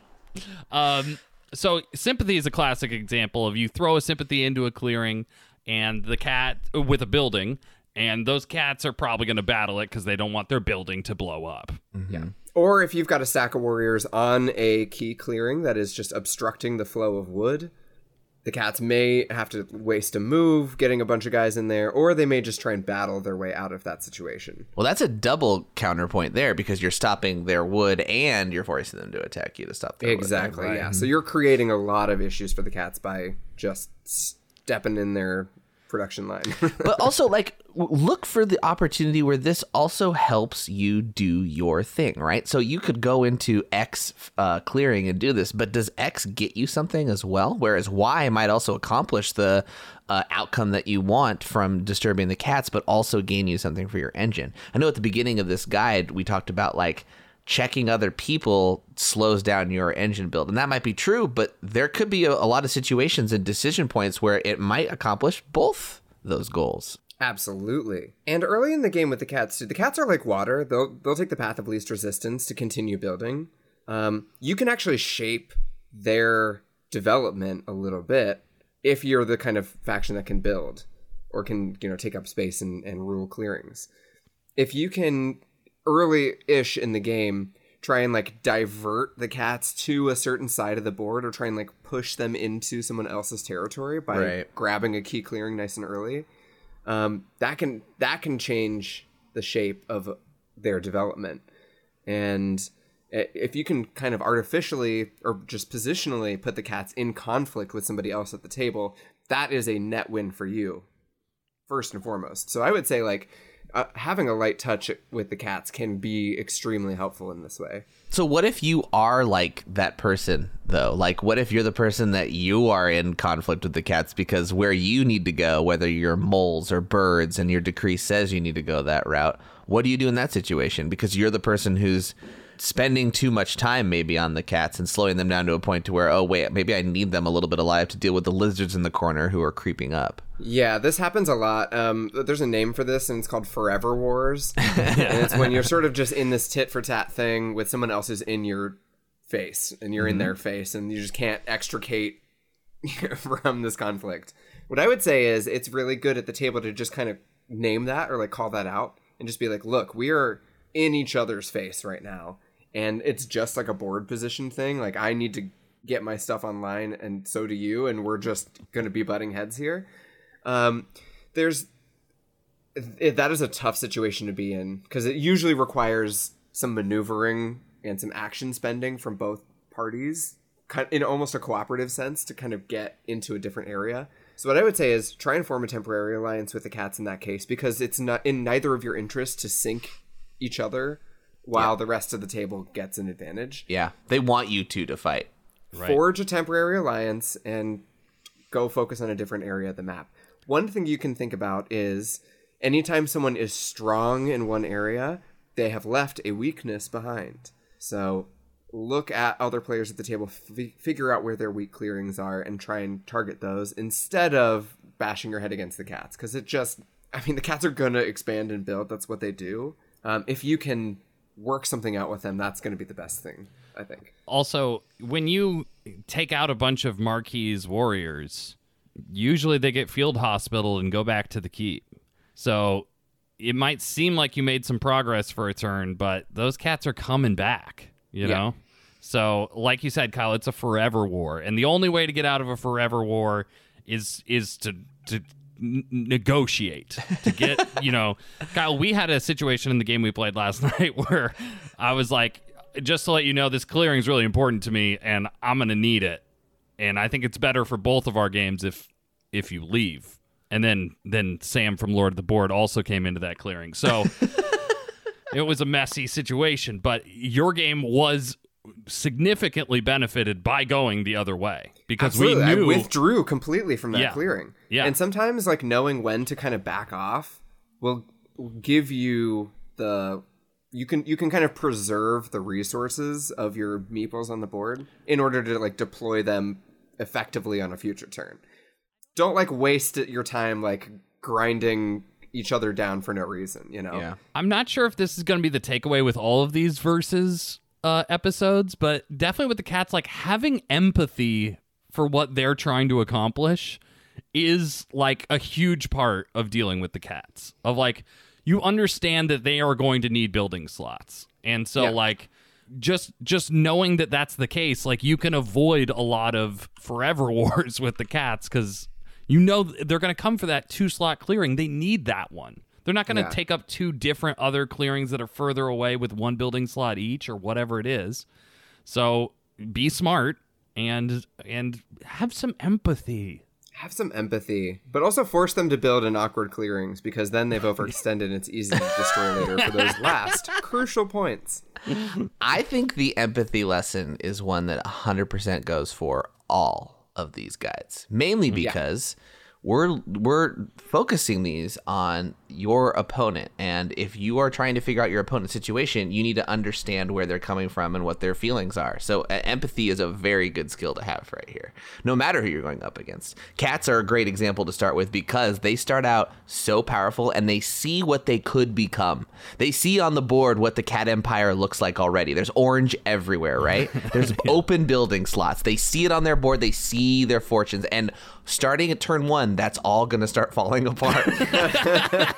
Speaker 3: Um, so sympathy is a classic example of you throw a sympathy into a clearing, and the cat with a building, and those cats are probably going to battle it because they don't want their building to blow up.
Speaker 2: Mm-hmm. Yeah. Or if you've got a stack of warriors on a key clearing that is just obstructing the flow of wood, the cats may have to waste a move getting a bunch of guys in there, or they may just try and battle their way out of that situation.
Speaker 1: Well, that's a double counterpoint there because you're stopping their wood and you're forcing them to attack you to stop their
Speaker 2: exactly,
Speaker 1: wood.
Speaker 2: Exactly, yeah. So you're creating a lot of issues for the cats by just stepping in their production line.
Speaker 1: but also like look for the opportunity where this also helps you do your thing right? So you could go into x uh, clearing and do this but does x get you something as well? Whereas y might also accomplish the uh, outcome that you want from disturbing the cats but also gain you something for your engine. I know at the beginning of this guide we talked about like checking other people slows down your engine build. And that might be true, but there could be a, a, lot of situations and decision points where it might accomplish both those goals.
Speaker 2: Absolutely. And early in the game with the cats, too, the cats are like water. They'll they'll take the path of least resistance to continue building. Um, you can actually shape their development a little bit if you're the kind of faction that can build or can, you know, take up space and, and rule clearings. If you can early-ish in the game try and like divert the cats to a certain side of the board or try and like push them into someone else's territory by
Speaker 1: Right.
Speaker 2: grabbing a key clearing nice and early. Um, that can that can change the shape of their development. And if you can kind of artificially or just positionally put the cats in conflict with somebody else at the table that is a net win for you first and foremost. So i would say like uh, having a light touch with the cats can be extremely helpful in this way
Speaker 1: So what if you are like that person though? Like what if you're the person that you are in conflict with the cats because where you need to go, whether you're moles or birds and your decree says you need to go that route, what do you do in that situation? Because you're the person who's spending too much time maybe on the cats and slowing them down to a point to where oh wait, maybe I need them a little bit alive to deal with the lizards in the corner who are creeping up.
Speaker 2: Yeah, this happens a lot. Um, there's a name for this, and it's called Forever Wars. and it's when you're sort of just in this tit for tat thing with someone else who's in your face, and you're in their face, and you just can't extricate from this conflict. What I would say is it's really good at the table to just kind of name that or like call that out and just be like, look, we are in each other's face right now. And it's just like a board position thing. Like, I need to get my stuff online, and so do you, and we're just to be butting heads here. Um, there's it, that is a tough situation to be in because it usually requires some maneuvering and some action spending from both parties, kind in almost a cooperative sense, to kind of get into a different area. So what I would say is try and form a temporary alliance with the cats in that case because it's not in neither of your interests to sink each other while the rest of the table gets an advantage
Speaker 1: Yeah. They want you two to fight.
Speaker 3: Right.
Speaker 2: forge a temporary alliance and go focus on a different area of the map. One thing you can think about is anytime someone is strong in one area, they have left a weakness behind. So look at other players at the table, f- figure out where their weak clearings are, and try and target those instead of bashing your head against the cats. Because it just, I mean, the cats are going to expand and build. That's what they do. Um, if you can work something out with them, that's going to be the best thing, I think.
Speaker 3: Also, when you take out a bunch of Marquise warriors, usually they get field hospital and go back to the keep. So it might seem like you made some progress for a turn, but those cats are coming back, you
Speaker 2: Yeah.
Speaker 3: know? So, like you said, Kyle, it's a forever war. And the only way to get out of a forever war is is to to n- negotiate to get you know. Kyle we had a situation in the game we played last night where i was like just to let you know this clearing is really important to me and i'm gonna need it. And i think it's better for both of our games if if you leave. And then then sam from lord of the board also came into that clearing. So it was a messy situation but your game was significantly benefited by going the other way because
Speaker 2: Absolutely.
Speaker 3: we knew
Speaker 2: I withdrew completely from that
Speaker 3: Yeah.
Speaker 2: clearing.
Speaker 3: Yeah.
Speaker 2: And sometimes like knowing when to kind of back off will give you the you can you can kind of preserve the resources of your meeples on the board in order to like deploy them effectively on a future turn. Don't like waste your time like grinding each other down for no reason, you know.
Speaker 1: Yeah.
Speaker 3: I'm not sure if this is going to be the takeaway with all of these verses uh, episodes, but definitely with the cats, like having empathy for what they're trying to accomplish is like a huge part of dealing with the cats. Of like, you understand that they are going to need building slots, and so
Speaker 2: Yeah.
Speaker 3: like just just knowing that that's the case like you can avoid a lot of forever wars with the cats because you know they're going to come for that two slot clearing they need that one they're not going to
Speaker 2: Yeah.
Speaker 3: take up two different other clearings that are further away with one building slot each or whatever it is so be smart and and have some empathy
Speaker 2: have some empathy, but also force them to build in awkward clearings because then they've overextended and it's easy to destroy later for those last crucial points.
Speaker 1: I think the empathy lesson is one that 100% goes for all of these guides, mainly because we're we're focusing these on your opponent. And if you are trying to figure out your opponent's situation you need to understand where they're coming from and what their feelings are. So uh, empathy is a very good skill to have right here no matter who you're going up against. Cats are a great example to start with because they start out so powerful and they see what they could become. They see on the board what the cat empire looks like already. There's orange everywhere right? There's open building slots. They see it on their board. They see their fortunes. And starting at turn one, that's all going to start falling apart.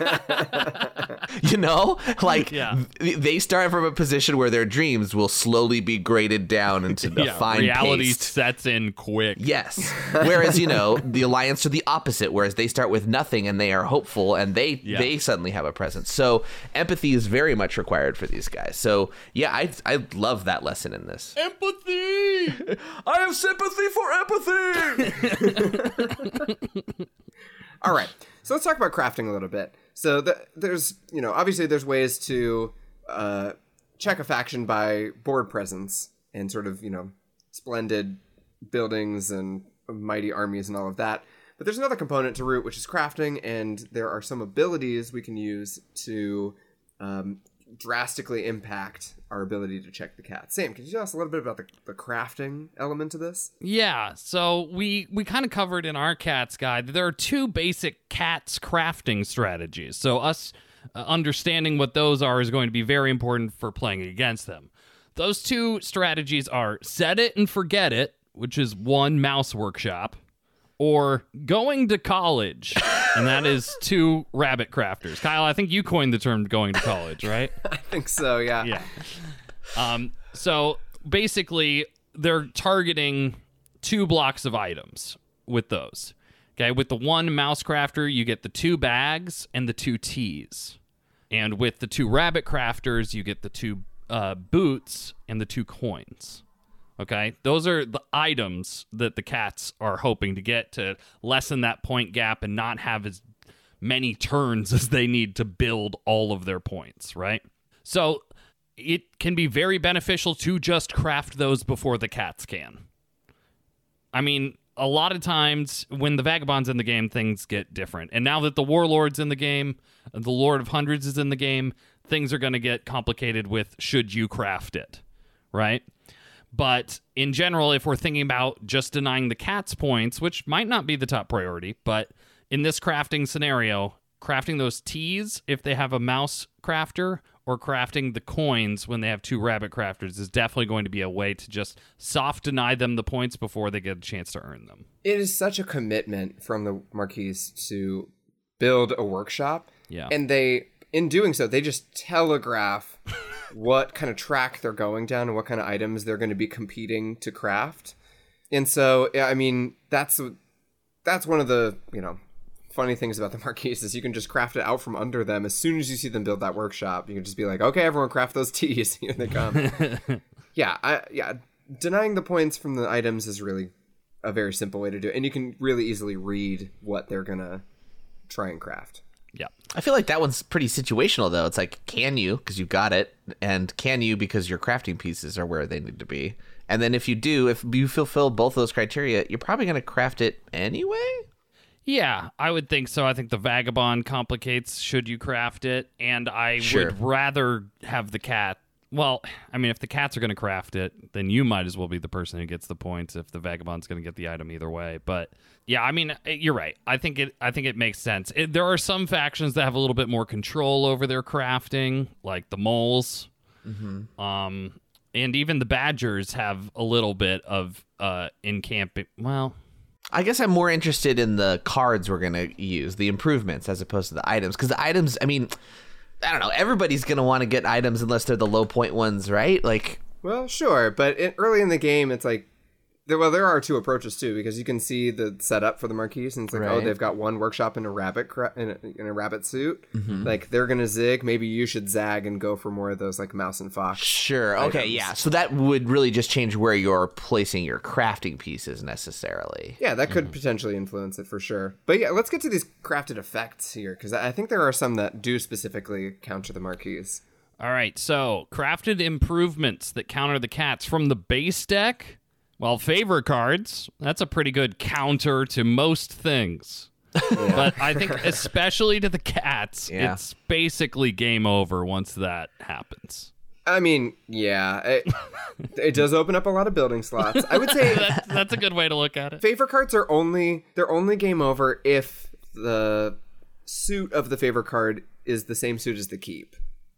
Speaker 1: you know, like
Speaker 3: Yeah.
Speaker 1: th- they start from a position where their dreams will slowly be graded down into the
Speaker 3: yeah,
Speaker 1: fine
Speaker 3: reality
Speaker 1: paste.
Speaker 3: sets in quick.
Speaker 1: Yes. Whereas you know the alliance are the opposite, whereas they start with nothing and they are hopeful and they
Speaker 3: Yeah.
Speaker 1: they suddenly have a presence. So empathy is very much required for these guys. So yeah, I I love that lesson in this.
Speaker 3: Empathy.
Speaker 1: I have sympathy for empathy.
Speaker 2: All right. So let's talk about crafting a little bit. So the, there's, you know, obviously there's ways to uh, check a faction by board presence and sort of, you know, splendid buildings and mighty armies and all of that. But there's another component to root, which is crafting, and there are some abilities we can use to um, drastically impact our ability to check the cat. Sam, can you tell us a little bit about the, the crafting element to this?
Speaker 3: Yeah, so we we kind of covered in our cats guide there are two basic cats crafting strategies. So us uh, understanding what those are is going to be very important for playing against them. Those two strategies are set it and forget it, which is one mouse workshop, or going to college, and that is two rabbit crafters. Kyle, I think you coined the term going to college, right?
Speaker 2: I think so, yeah.
Speaker 3: yeah. Um, so basically, they're targeting two blocks of items with those. Okay, with the one mouse crafter, you get the two bags and the two teas. And with the two rabbit crafters, you get the two uh, boots and the two coins. Okay, those are the items that the cats are hoping to get to lessen that point gap and not have as many turns as they need to build all of their points, right? So it can be very beneficial to just craft those before the cats can. I mean, a lot of times when the vagabond's in the game, things get different. And now that the warlord's in the game, the Lord of Hundreds is in the game, things are going to get complicated with should you craft it, right? But in general, if we're thinking about just denying the cat's points, which might not be the top priority, but in this crafting scenario, crafting those teas if they have a mouse crafter or crafting the coins when they have two rabbit crafters is definitely going to be a way to just soft deny them the points before they get a chance to earn them.
Speaker 2: it is such a commitment from the Marquise to build a workshop.
Speaker 3: Yeah.
Speaker 2: And they, in doing so, they just telegraph what kind of track they're going down and what kind of items they're going to be competing to craft. And so, I mean, that's that's one of the you know funny things about the Marquise is you can just craft it out from under them as soon as you see them build that workshop. You can just be like, okay, everyone, craft those teas. Here they come. yeah, I, yeah. Denying the points from the items is really a very simple way to do it, and you can really easily read what they're gonna try and craft.
Speaker 1: I feel like that one's pretty situational though. It's like can you because you got it, and can you because your crafting pieces are where they need to be. And then if you do, if you fulfill both those criteria, you're probably going to craft it anyway.
Speaker 3: Yeah, I would think so. I think the vagabond complicates should you craft it, and I
Speaker 1: Sure.
Speaker 3: would rather have the cat. Well, I mean, if the cats are going to craft it, then you might as well be the person who gets the points. If the vagabond's going to get the item either way, but yeah, I mean, eh, you're right. I think it. I think it makes sense. It, there are some factions that have a little bit more control over their crafting, like the moles. Um, and even the badgers have a little bit of uh in camping. Well,
Speaker 1: I guess I'm more interested in the cards we're going to use, the improvements, as opposed to the items. Because the items, I mean, I don't know. Everybody's going to want to get items unless they're the low point ones, right? Like,
Speaker 2: Well, sure, but in, early in the game, it's like There, well, there are two approaches too, because you can see the setup for the Marquise, and it's like, oh, they've got one workshop in a rabbit cra- in, a, in a rabbit suit.
Speaker 1: Mm-hmm.
Speaker 2: Like they're gonna zig. Maybe you should zag and go for more of those like mouse and fox.
Speaker 1: Sure. Okay. Yeah. So that would really just change where you're placing your crafting pieces necessarily.
Speaker 2: Yeah, that
Speaker 1: Mm-hmm.
Speaker 2: could potentially influence it for sure. But yeah, let's get to these crafted effects here, because I I think there are some that do specifically counter the Marquise.
Speaker 3: All right, so crafted improvements that counter the cats from the base deck. Well, favor cards, that's a pretty good counter to most things. But I think, especially to the cats,
Speaker 1: Yeah.
Speaker 3: it's basically game over once that happens.
Speaker 2: I mean, yeah, it, it does open up a lot of building slots. I would say
Speaker 3: That's, that's a good way to look at it.
Speaker 2: favor cards are only they're only game over if the suit of the favor card is the same suit as the keep.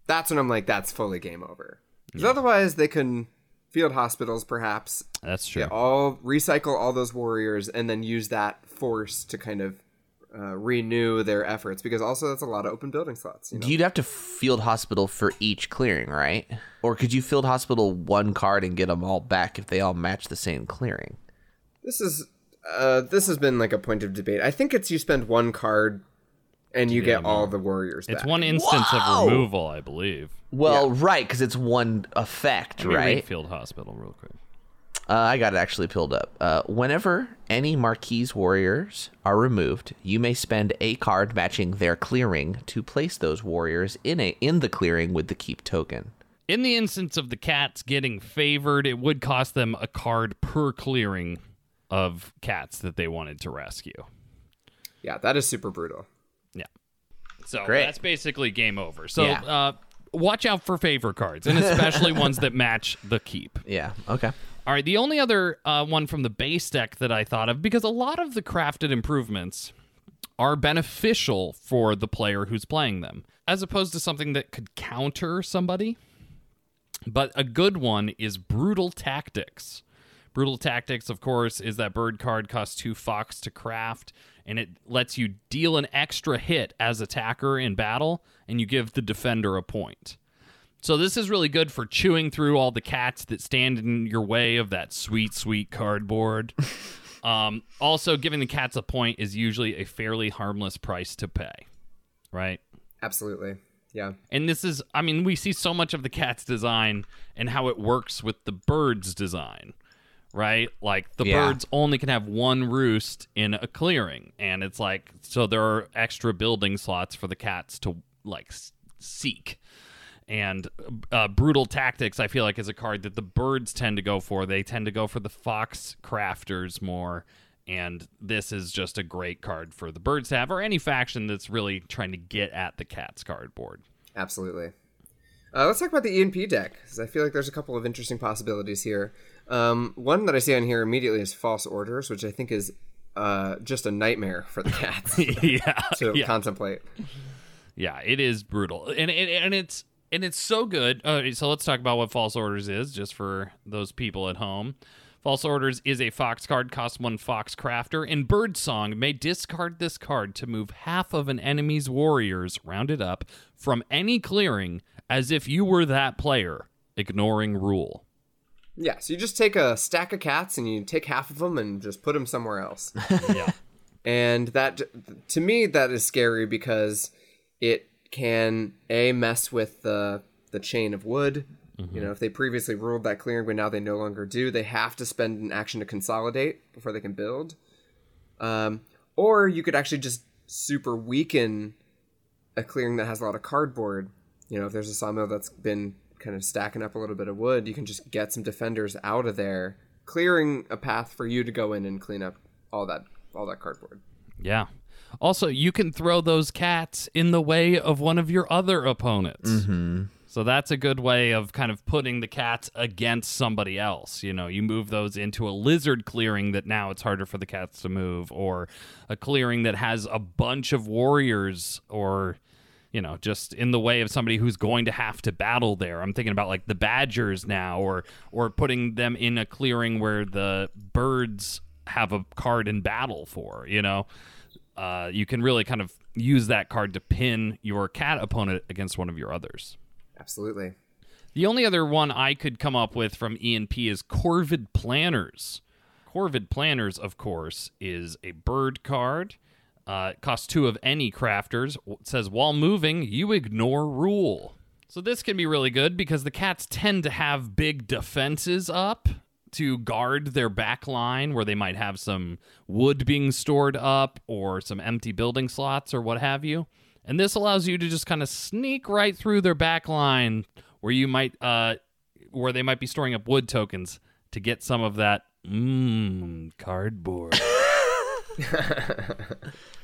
Speaker 2: That's when I'm like, that's fully game over. 'Cause otherwise, they can field hospitals, perhaps,
Speaker 3: That's true.
Speaker 2: get all recycle all those warriors, and then use that force to kind of uh, renew their efforts. Because also, that's a lot of open building slots. You know?
Speaker 1: You'd have to field hospital for each clearing, right? Or could you field hospital one card and get them all back if they all match the same clearing?
Speaker 2: This is uh, this has been like a point of debate. I think it's you spend one card and you get all the warriors
Speaker 3: It's one instance
Speaker 1: Whoa!
Speaker 3: of removal, I believe.
Speaker 1: Well, right, because it's one effect,
Speaker 3: Let me
Speaker 1: right?
Speaker 3: Field Hospital real quick.
Speaker 1: Uh, I got it actually pulled up. Uh, whenever any Marquise warriors are removed, you may spend a card matching their clearing to place those warriors in a in the clearing with the keep token.
Speaker 3: In the instance of the cats getting favored, it would cost them a card per clearing of cats that they wanted to rescue.
Speaker 2: Yeah, that is super brutal.
Speaker 3: Yeah. So
Speaker 1: Great.
Speaker 3: that's basically game over. So
Speaker 1: Yeah.
Speaker 3: uh, watch out for favor cards, and especially ones that match the keep.
Speaker 1: Yeah. Okay.
Speaker 3: All right, the only other uh, one from the base deck that I thought of, because a lot of the crafted improvements are beneficial for the player who's playing them, as opposed to something that could counter somebody. But a good one is Brutal Tactics. Brutal Tactics, of course, is that bird card costs two fox to craft, and it lets you deal an extra hit as attacker in battle, and you give the defender a point. So this is really good for chewing through all the cats that stand in your way of that sweet, sweet cardboard. um, also, giving the cats a point is usually a fairly harmless price to pay, right?
Speaker 2: Absolutely. Yeah.
Speaker 3: And this is, I mean, we see so much of the cat's design and how it works with the bird's design, right? Like the
Speaker 1: Yeah.
Speaker 3: birds only can have one roost in a clearing, and it's like so there are extra building slots for the cats to like seek. And uh, brutal tactics, I feel like, is a card that the birds tend to go for. They tend to go for the fox crafters more, and this is just a great card for the birds to have, or any faction that's really trying to get at the cat's cardboard.
Speaker 2: Absolutely. Uh, let's talk about the ENP deck, because I feel like there's a couple of interesting possibilities here. Um, one that I see on here immediately is False Orders, which I think is uh, just a nightmare for the cats
Speaker 3: yeah,
Speaker 2: to
Speaker 3: yeah,
Speaker 2: contemplate.
Speaker 3: yeah. It is brutal, and it, and it's and it's so good. Uh, so let's talk about what false orders is, just for those people at home. False orders is a fox card, costs one fox crafter, and Birdsong may discard this card to move half of an enemy's warriors, rounded up, from any clearing as if you were that player, ignoring rule.
Speaker 2: Yeah, so you just take a stack of cats and you take half of them and just put them somewhere else.
Speaker 3: Yeah.
Speaker 2: and that to me that is scary because it can a mess with the the chain of wood you know if they previously ruled that clearing but now they no longer do they have to spend an action to consolidate before they can build um, or you could actually just super weaken a clearing that has a lot of cardboard you know if there's a sawmill that's been kind of stacking up a little bit of wood you can just get some defenders out of there clearing a path for you to go in and clean up all that all that cardboard
Speaker 3: Yeah. Also, you can throw those cats in the way of one of your other opponents. Mm-hmm. So that's a good way of kind of putting the cats against somebody else. You know, you move those into a lizard clearing that now it's harder for the cats to move, or a clearing that has a bunch of warriors, or you know, just in the way of somebody who's going to have to battle there. I'm thinking about like the badgers now, or or putting them in a clearing where the birds have a card in battle for. You know, uh, you can really kind of use that card to pin your cat opponent against one of your others.
Speaker 2: Absolutely.
Speaker 3: The only other one I could come up with from ENP is Corvid Planners. Corvid Planners, of course, is a bird card. Uh, it costs two of any crafters. It says, while moving, you ignore rule. So this can be really good because the cats tend to have big defenses up to guard their back line where they might have some wood being stored up or some empty building slots or what have you. And this allows you to just kind of sneak right through their back line where you might uh where they might be storing up wood tokens to get some of that mmm cardboard.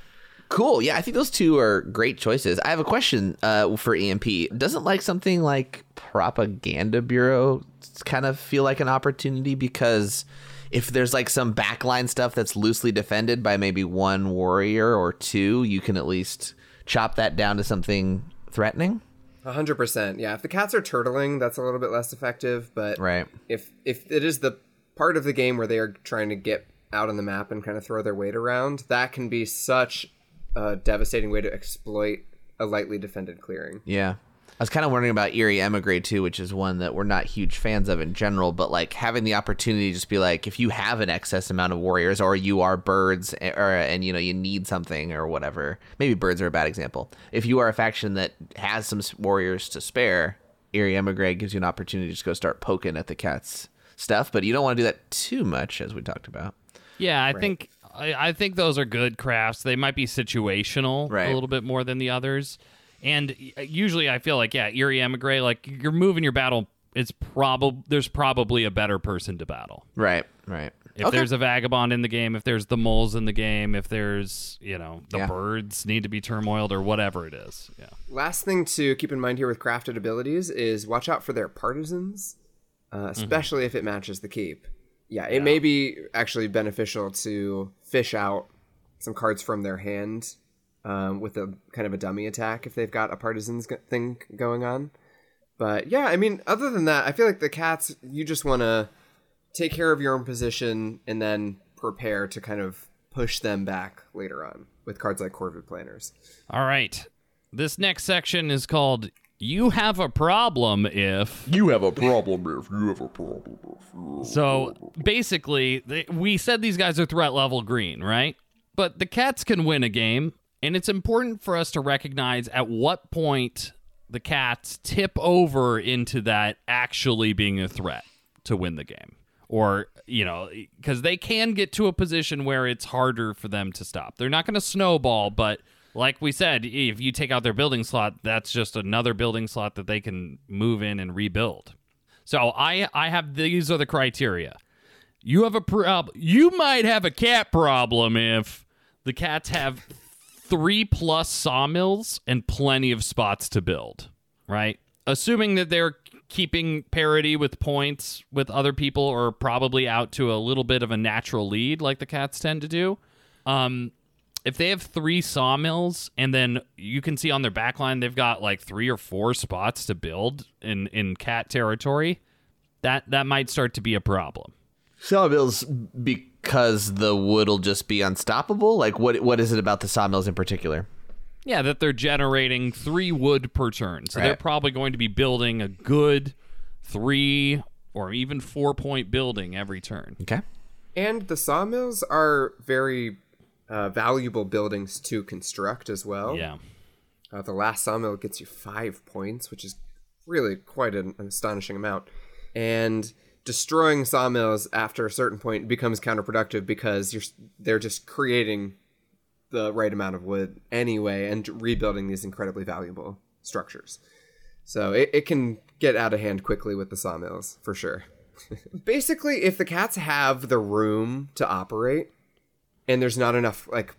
Speaker 1: Cool. Yeah, I think those two are great choices. I have a question uh, for ENP. Doesn't like something like Propaganda Bureau kind of feel like an opportunity because if there's like some backline stuff that's loosely defended by maybe one warrior or two, you can at least chop that down to something threatening.
Speaker 2: A hundred percent. Yeah. If the cats are turtling, that's a little bit less effective. But
Speaker 1: Right.
Speaker 2: if if it is the part of the game where they are trying to get out on the map and kind of throw their weight around, that can be such a devastating way to exploit a lightly defended clearing.
Speaker 1: Yeah. I was kind of wondering about Eyrie Emigre too, which is one that we're not huge fans of in general, but like having the opportunity to just be like, if you have an excess amount of warriors or you are birds eh, or, and you know, you need something or whatever, maybe birds are a bad example. If you are a faction that has some warriors to spare, Eyrie Emigre gives you an opportunity to just go start poking at the cat's stuff, but you don't want to do that too much as we talked about.
Speaker 3: Yeah, I think I, I think those are good crafts. They might be situational
Speaker 1: Right.
Speaker 3: a little bit more than the others. And usually, I feel like yeah, Eyrie Emigre, like you're moving your battle. It's probably there's probably a better person to battle.
Speaker 1: Right, right.
Speaker 3: If there's a vagabond in the game, if there's the moles in the game, if there's you know the
Speaker 1: Yeah.
Speaker 3: birds need to be turmoiled or whatever it is. Yeah.
Speaker 2: Last thing to keep in mind here with crafted abilities is watch out for their partisans, uh, especially if it matches the keep. Yeah, it may be actually beneficial to fish out some cards from their hand um, with a kind of a dummy attack if they've got a partisans thing going on. But yeah, I mean, other than that, I feel like the cats, you just want to take care of your own position and then prepare to kind of push them back later on with cards like Corvid Planners.
Speaker 3: All right. This next section is called "You Have a Problem If."
Speaker 4: You have a problem if you have a problem if.
Speaker 3: So basically, they, we said these guys are threat level green, right? But the cats can win a game, and it's important for us to recognize at what point the cats tip over into that actually being a threat to win the game. Or, you know, because they can get to a position where it's harder for them to stop. They're not going to snowball, but like we said, if you take out their building slot, that's just another building slot that they can move in and rebuild. So I I have these are the criteria. You have a problem. You might have a cat problem if the cats have three plus sawmills and plenty of spots to build. Right, assuming that they're keeping parity with points with other people, or probably out to a little bit of a natural lead, like the cats tend to do. Um, if they have three sawmills and then you can see on their backline they've got like three or four spots to build in in cat territory, that that might start to be a problem.
Speaker 1: Sawmills because the wood will just be unstoppable. Like what? What is it about the sawmills in particular?
Speaker 3: Yeah, that they're generating three wood per turn, so they're probably going to be building a good three or even four point building every turn.
Speaker 1: Okay.
Speaker 2: And the sawmills are very uh, valuable buildings to construct as well.
Speaker 3: Yeah,
Speaker 2: Uh, the last sawmill gets you five points, which is really quite an, an astonishing amount. And destroying sawmills after a certain point becomes counterproductive because you're they're just creating the right amount of wood anyway and rebuilding these incredibly valuable structures. So it, it can get out of hand quickly with the sawmills for sure. Basically, if the cats have the room to operate and there's not enough like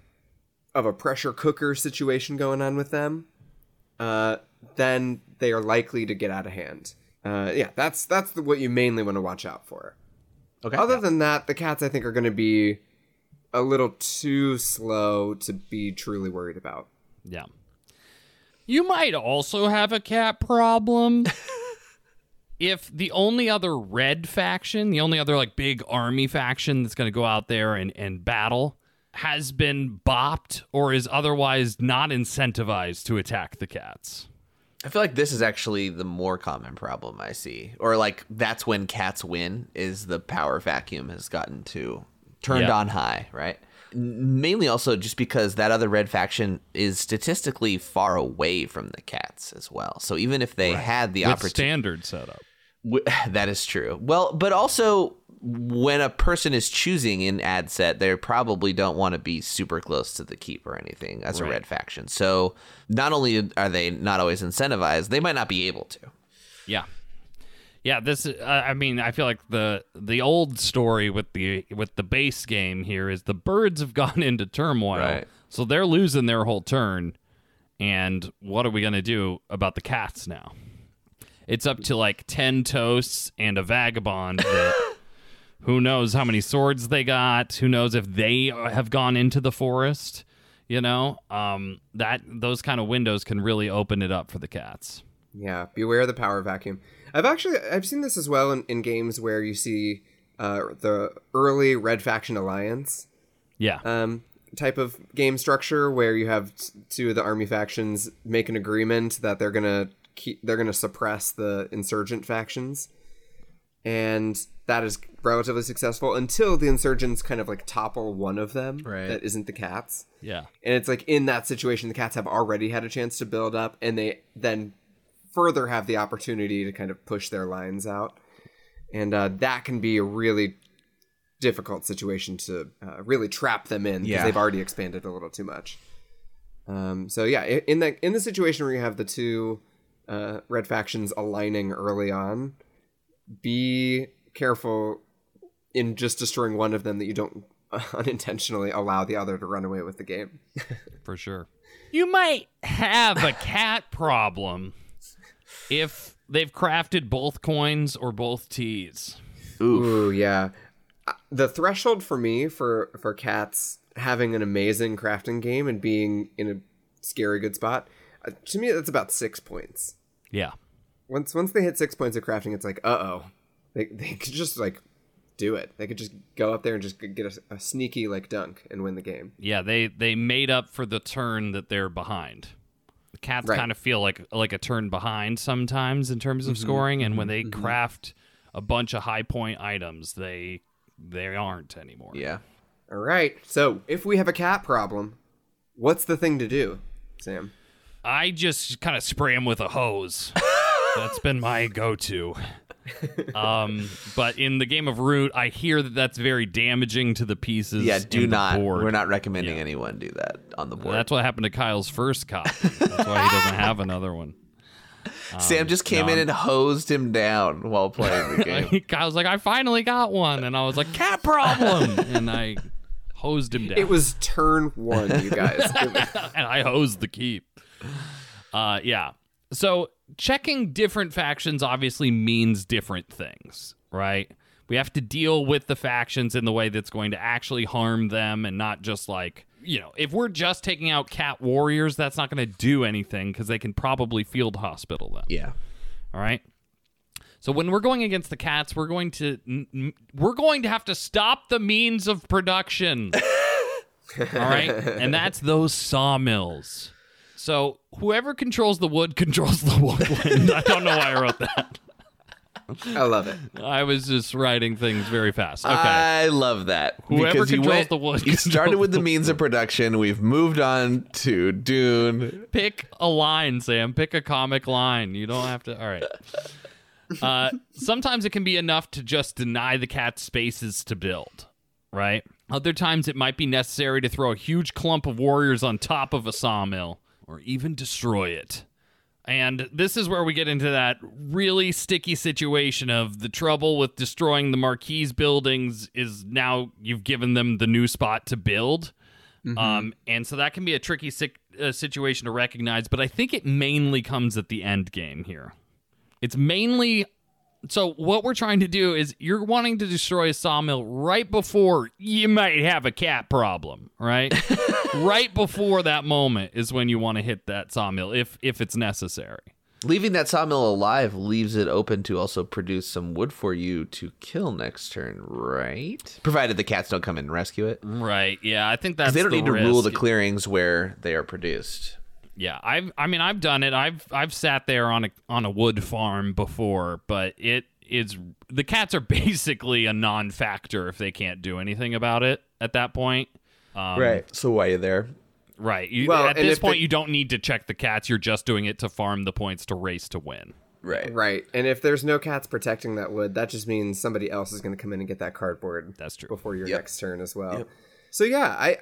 Speaker 2: of a pressure cooker situation going on with them, uh, then they are likely to get out of hand. Uh, yeah, that's that's the, what you mainly want to watch out for.
Speaker 1: Okay.
Speaker 2: Other than that, the cats I think are going to be a little too slow to be truly worried about.
Speaker 3: yeah. You might also have a cat problem. if the only other red faction, the only other like big army faction that's going to go out there and, and battle has been bopped or is otherwise not incentivized to attack the cats.
Speaker 1: I feel like this is actually the more common problem I see, or like that's when cats win is the power vacuum has gotten to turned
Speaker 3: Yeah.
Speaker 1: on high, right? Mainly also just because that other red faction is statistically far away from the cats as well. So even if they had the opportunity,
Speaker 3: standard setup.
Speaker 1: W- that is true. Well, but also when a person is choosing an ad set, they probably don't want to be super close to the keep or anything as a red faction. So not only are they not always incentivized, they might not be able to.
Speaker 3: Yeah. Yeah, this uh, I mean, I feel like the the old story with the with the base game here is the birds have gone into turmoil.
Speaker 1: Right.
Speaker 3: So they're losing their whole turn. And what are we going to do about the cats now? It's up to like 10 toasts and a vagabond that who knows how many swords they got, who knows if they have gone into the forest, you know? Um that those kind of windows can really open it up for the cats.
Speaker 2: Yeah, beware of the power vacuum. I've actually I've seen this as well in, in games where you see uh, the early Red Faction Alliance
Speaker 3: Yeah.
Speaker 2: um, type of game structure where you have t- two of the army factions make an agreement that they're gonna keep they're gonna suppress the insurgent factions, and that is relatively successful until the insurgents kind of like topple one of them
Speaker 1: Right.
Speaker 2: that isn't the cats.
Speaker 3: yeah.
Speaker 2: And it's like in that situation, the cats have already had a chance to build up, and they then further have the opportunity to kind of push their lines out. And uh, that can be a really difficult situation to uh, really trap them in because
Speaker 1: Yeah.
Speaker 2: they've already expanded a little too much. Um, so yeah, in the in the situation where you have the two uh, red factions aligning early on, be careful in just destroying one of them that you don't unintentionally allow the other to run away with the game.
Speaker 3: for sure. You might have a cat problem if they've crafted both coins or both teas.
Speaker 2: Ooh, yeah. Uh, The threshold for me for for cats having an amazing crafting game and being in a scary good spot, uh, to me that's about six points.
Speaker 3: Yeah.
Speaker 2: Once once they hit six points of crafting, it's like, uh oh, they they could just like do it. They could just go up there and just get a, a sneaky like dunk and win the game.
Speaker 3: Yeah, they they made up for the turn that they're behind. The cats
Speaker 2: Right.
Speaker 3: kind of feel like like a turn behind sometimes in terms of mm-hmm. scoring and when mm-hmm. they mm-hmm. craft a bunch of high point items, they they aren't anymore.
Speaker 1: Yeah.
Speaker 2: All right. So if we have a cat problem, what's the thing to do, Sam?
Speaker 3: I just kind of spray him with a hose. that's been my go-to. Um, but in the game of Root, I hear that that's very damaging to the pieces.
Speaker 1: Yeah, do not.
Speaker 3: board.
Speaker 1: We're not recommending
Speaker 3: Yeah.
Speaker 1: anyone do that on the board.
Speaker 3: That's what happened to Kyle's first copy. That's why he doesn't have another one.
Speaker 1: Sam just came
Speaker 3: no,
Speaker 1: in and hosed him down while playing the game.
Speaker 3: I was like, I finally got one, and I was like, cat problem, and I hosed him down.
Speaker 2: It was turn one, you guys.
Speaker 3: And I hosed the keep. Uh, yeah. So checking different factions obviously means different things, right? We have to deal with the factions in the way that's going to actually harm them and not just like, you know, if we're just taking out cat warriors, that's not going to do anything because they can probably field hospital them.
Speaker 1: yeah.
Speaker 3: All right. So when we're going against the cats, we're going to we're going to have to stop the means of production. All right, and that's those sawmills. So whoever controls the wood controls the woodland. I don't know why I wrote that.
Speaker 2: I love it.
Speaker 3: I was just writing things very fast. Okay.
Speaker 1: I love that.
Speaker 3: Whoever
Speaker 1: because you
Speaker 3: controls
Speaker 1: went,
Speaker 3: the wood
Speaker 1: You started
Speaker 3: controls
Speaker 1: with the
Speaker 3: the
Speaker 1: means of production. We've moved on to Dune.
Speaker 3: Pick a line, Sam. Pick a comic line. You don't have to. All right. Uh, sometimes it can be enough to just deny the cat spaces to build, right? Other times it might be necessary to throw a huge clump of warriors on top of a sawmill or even destroy it. And this is where we get into that really sticky situation of the trouble with destroying the Marquise buildings is now you've given them the new spot to build. Um, and so that can be a tricky sic- uh, situation to recognize, but I think it mainly comes at the end game here. It's mainly so what we're trying to do is you're wanting to destroy a sawmill right before you might have a cat problem, right? right before that moment is when you want to hit that sawmill if if it's necessary.
Speaker 1: Leaving that sawmill alive leaves it open to also produce some wood for you to kill next turn, right? Provided the cats don't come in and rescue it.
Speaker 3: Right. Yeah, I think that's
Speaker 1: They don't
Speaker 3: the
Speaker 1: need to rule the clearings where they are produced.
Speaker 3: Yeah, I've I mean I've done it. I've I've sat there on a on a wood farm before, but it is the cats are basically a non-factor if they can't do anything about it at that point. Um,
Speaker 1: So why are you there?
Speaker 3: Right. You,
Speaker 2: Well,
Speaker 3: at this point,
Speaker 2: they-
Speaker 3: you don't need to check the cats. You're just doing it to farm the points to race to win.
Speaker 1: Right.
Speaker 2: Right. And if there's no cats protecting that wood, that just means somebody else is going to come in and get that cardboard.
Speaker 3: That's true.
Speaker 2: Before your
Speaker 1: Yep.
Speaker 2: next turn as well. So yeah, I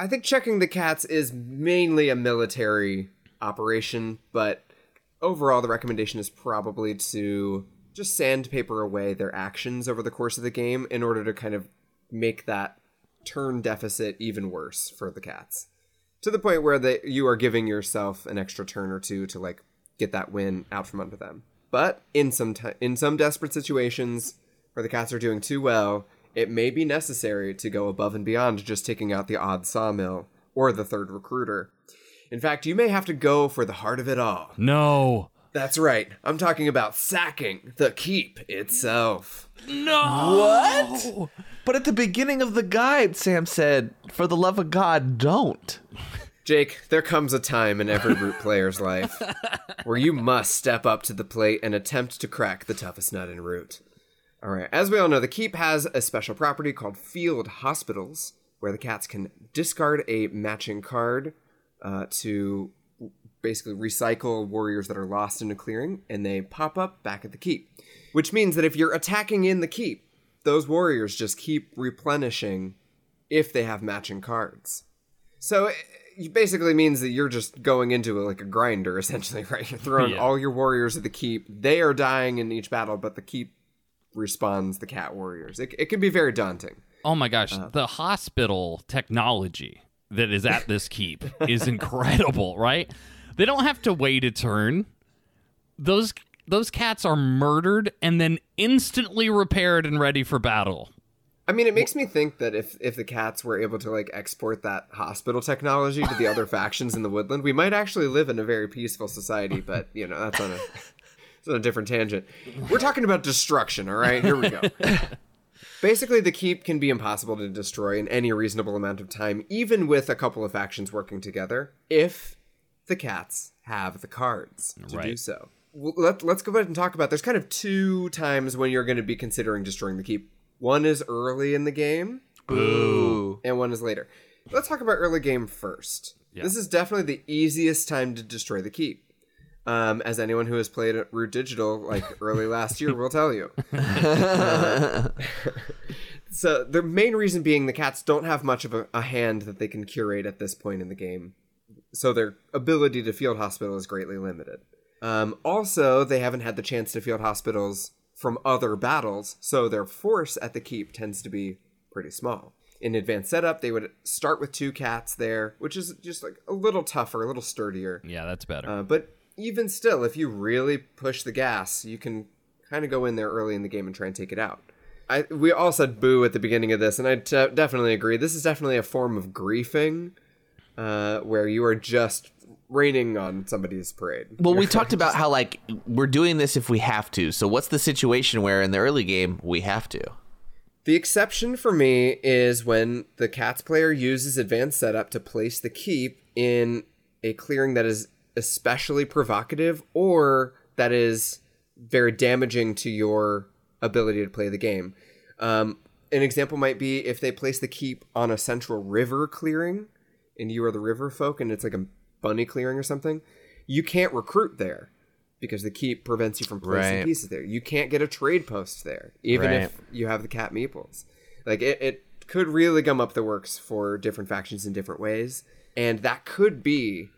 Speaker 2: I think checking the cats is mainly a military operation, but overall the recommendation is probably to just sandpaper away their actions over the course of the game in order to kind of make that turn deficit even worse for the cats. To the point where that you are giving yourself an extra turn or two to like get that win out from under them. But in some ti in some desperate situations where the cats are doing too well, it may be necessary to go above and beyond just taking out the odd sawmill or the third recruiter. In fact, you may have to go for the heart of it all.
Speaker 3: No.
Speaker 2: That's right. I'm talking about sacking the keep itself. No.
Speaker 1: What? But at the beginning of the guide, Sam said, "For the love of God, don't."
Speaker 2: Jake, there comes a time in every root player's life where you must step up to the plate and attempt to crack the toughest nut in root. All right, as we all know, the keep has a special property called field hospitals, where the cats can discard a matching card uh, to basically recycle warriors that are lost in a clearing, and they pop up back at the keep. Which means that if you're attacking in the keep, those warriors just keep replenishing if they have matching cards. So it basically means that you're just going into like a grinder, essentially, right? You're throwing
Speaker 3: Yeah.
Speaker 2: all your warriors at the keep. They are dying in each battle, but the keep respawns the cat warriors. It, it can be very daunting.
Speaker 3: Oh my gosh, uh-huh. the hospital technology that is at this keep is incredible, right? They don't have to wait a turn. Those those cats are murdered and then instantly repaired and ready for battle.
Speaker 2: I mean, it makes me think that if if the cats were able to like export that hospital technology to the other factions in the woodland, we might actually live in a very peaceful society. But you know, that's on a it's on a different tangent. We're talking about destruction. All right, here we go. Basically, the keep can be impossible to destroy in any reasonable amount of time, even with a couple of factions working together, if the cats have the cards to do so. Well, Let, let's go ahead and talk about. There's kind of two times when you're going to be considering destroying the keep. One is early in the game,
Speaker 1: Boo.
Speaker 2: and one is later. Let's talk about early game first. This is definitely the easiest time to destroy the keep. Um, as anyone who has played at Root Digital like early last year will tell you. Uh, so the main reason being the cats don't have much of a, a hand that they can curate at this point in the game. So their ability to field hospital is greatly limited. Um, also, they haven't had the chance to field hospitals from other battles, so their force at the keep tends to be pretty small. In advanced setup, they would start with two cats there, which is just like a little tougher, a little sturdier.
Speaker 3: Yeah, that's better.
Speaker 2: Uh, but even still, if you really push the gas, you can kind of go in there early in the game and try and take it out. I, we all said boo at the beginning of this, and I definitely agree. This is definitely a form of griefing, uh, where you are just raining on somebody's parade.
Speaker 1: Well, we talked about how like we're doing this if we have to. So what's the situation where in the early game we have to?
Speaker 2: The exception for me is when the cats player uses advanced setup to place the keep in a clearing that is especially provocative or that is very damaging to your ability to play the game. Um, an example might be if they place the keep on a central river clearing and you are the river folk and it's like a bunny clearing or something, you can't recruit there because the keep prevents you from placing
Speaker 1: Right.
Speaker 2: pieces there. You can't get a trade post there, even
Speaker 1: Right.
Speaker 2: if you have the cat meeples. Like it, it could really gum up the works for different factions in different ways, and that could be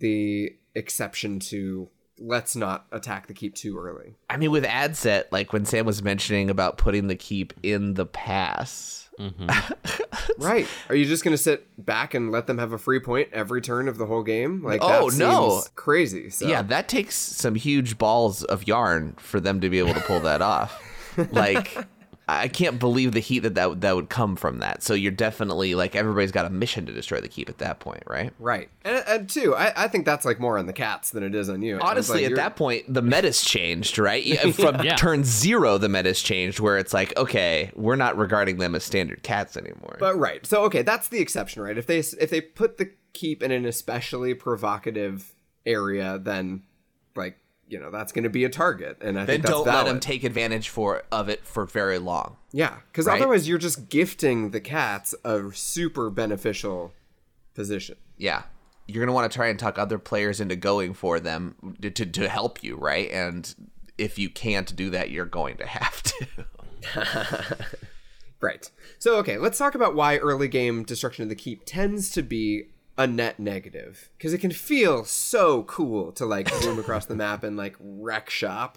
Speaker 2: the exception to let's not attack the keep too early.
Speaker 1: I mean, with ad set, like when Sam was mentioning about putting the keep in the pass. Mm-hmm.
Speaker 2: right? Are you just gonna sit back and let them have a free point every turn of the whole game? Like
Speaker 1: Oh,
Speaker 2: that
Speaker 1: no.
Speaker 2: seems crazy. So.
Speaker 1: Yeah, that takes some huge balls of yarn for them to be able to pull that off. Like, I can't believe the heat that, that that would come from that. So you're definitely like everybody's got a mission to destroy the keep at that point, right?
Speaker 2: Right, and, and two, I, I think that's like more on the cats than it is on you.
Speaker 1: Honestly,
Speaker 2: like
Speaker 1: at
Speaker 2: you're-
Speaker 1: that point, the meta's changed, right? From
Speaker 3: Yeah.
Speaker 1: turn zero, the meta's changed, where it's like, okay, we're not regarding them as standard cats anymore.
Speaker 2: But right, so okay, that's the exception, right? If they if they put the keep in an especially provocative area, then like you know that's going to be a target, and I
Speaker 1: Then
Speaker 2: think that's
Speaker 1: don't let
Speaker 2: valid.
Speaker 1: them take advantage for of it for very long.
Speaker 2: Yeah, because
Speaker 1: Right?
Speaker 2: otherwise you're just gifting the cats a super beneficial position.
Speaker 1: Yeah. You're gonna want to try and talk other players into going for them to, to, to help you, right? And if you can't do that, you're going to have to.
Speaker 2: Right. So okay, let's talk about why early game destruction of the keep tends to be a net negative because it can feel so cool to like zoom across the map and like wreck shop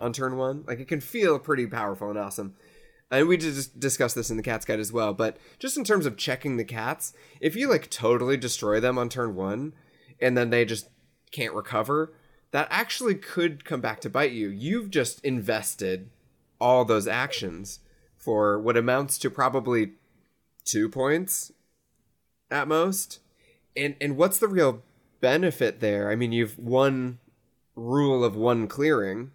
Speaker 2: on turn one. Like it can feel pretty powerful and awesome. And we just discuss this in the cat's guide as well. But just in terms of checking the cats, if you like totally destroy them on turn one, and then they just can't recover, that actually could come back to bite you. You've just invested all those actions for what amounts to probably two points at most. And and what's the real benefit there? I mean, you've one rule of one clearing.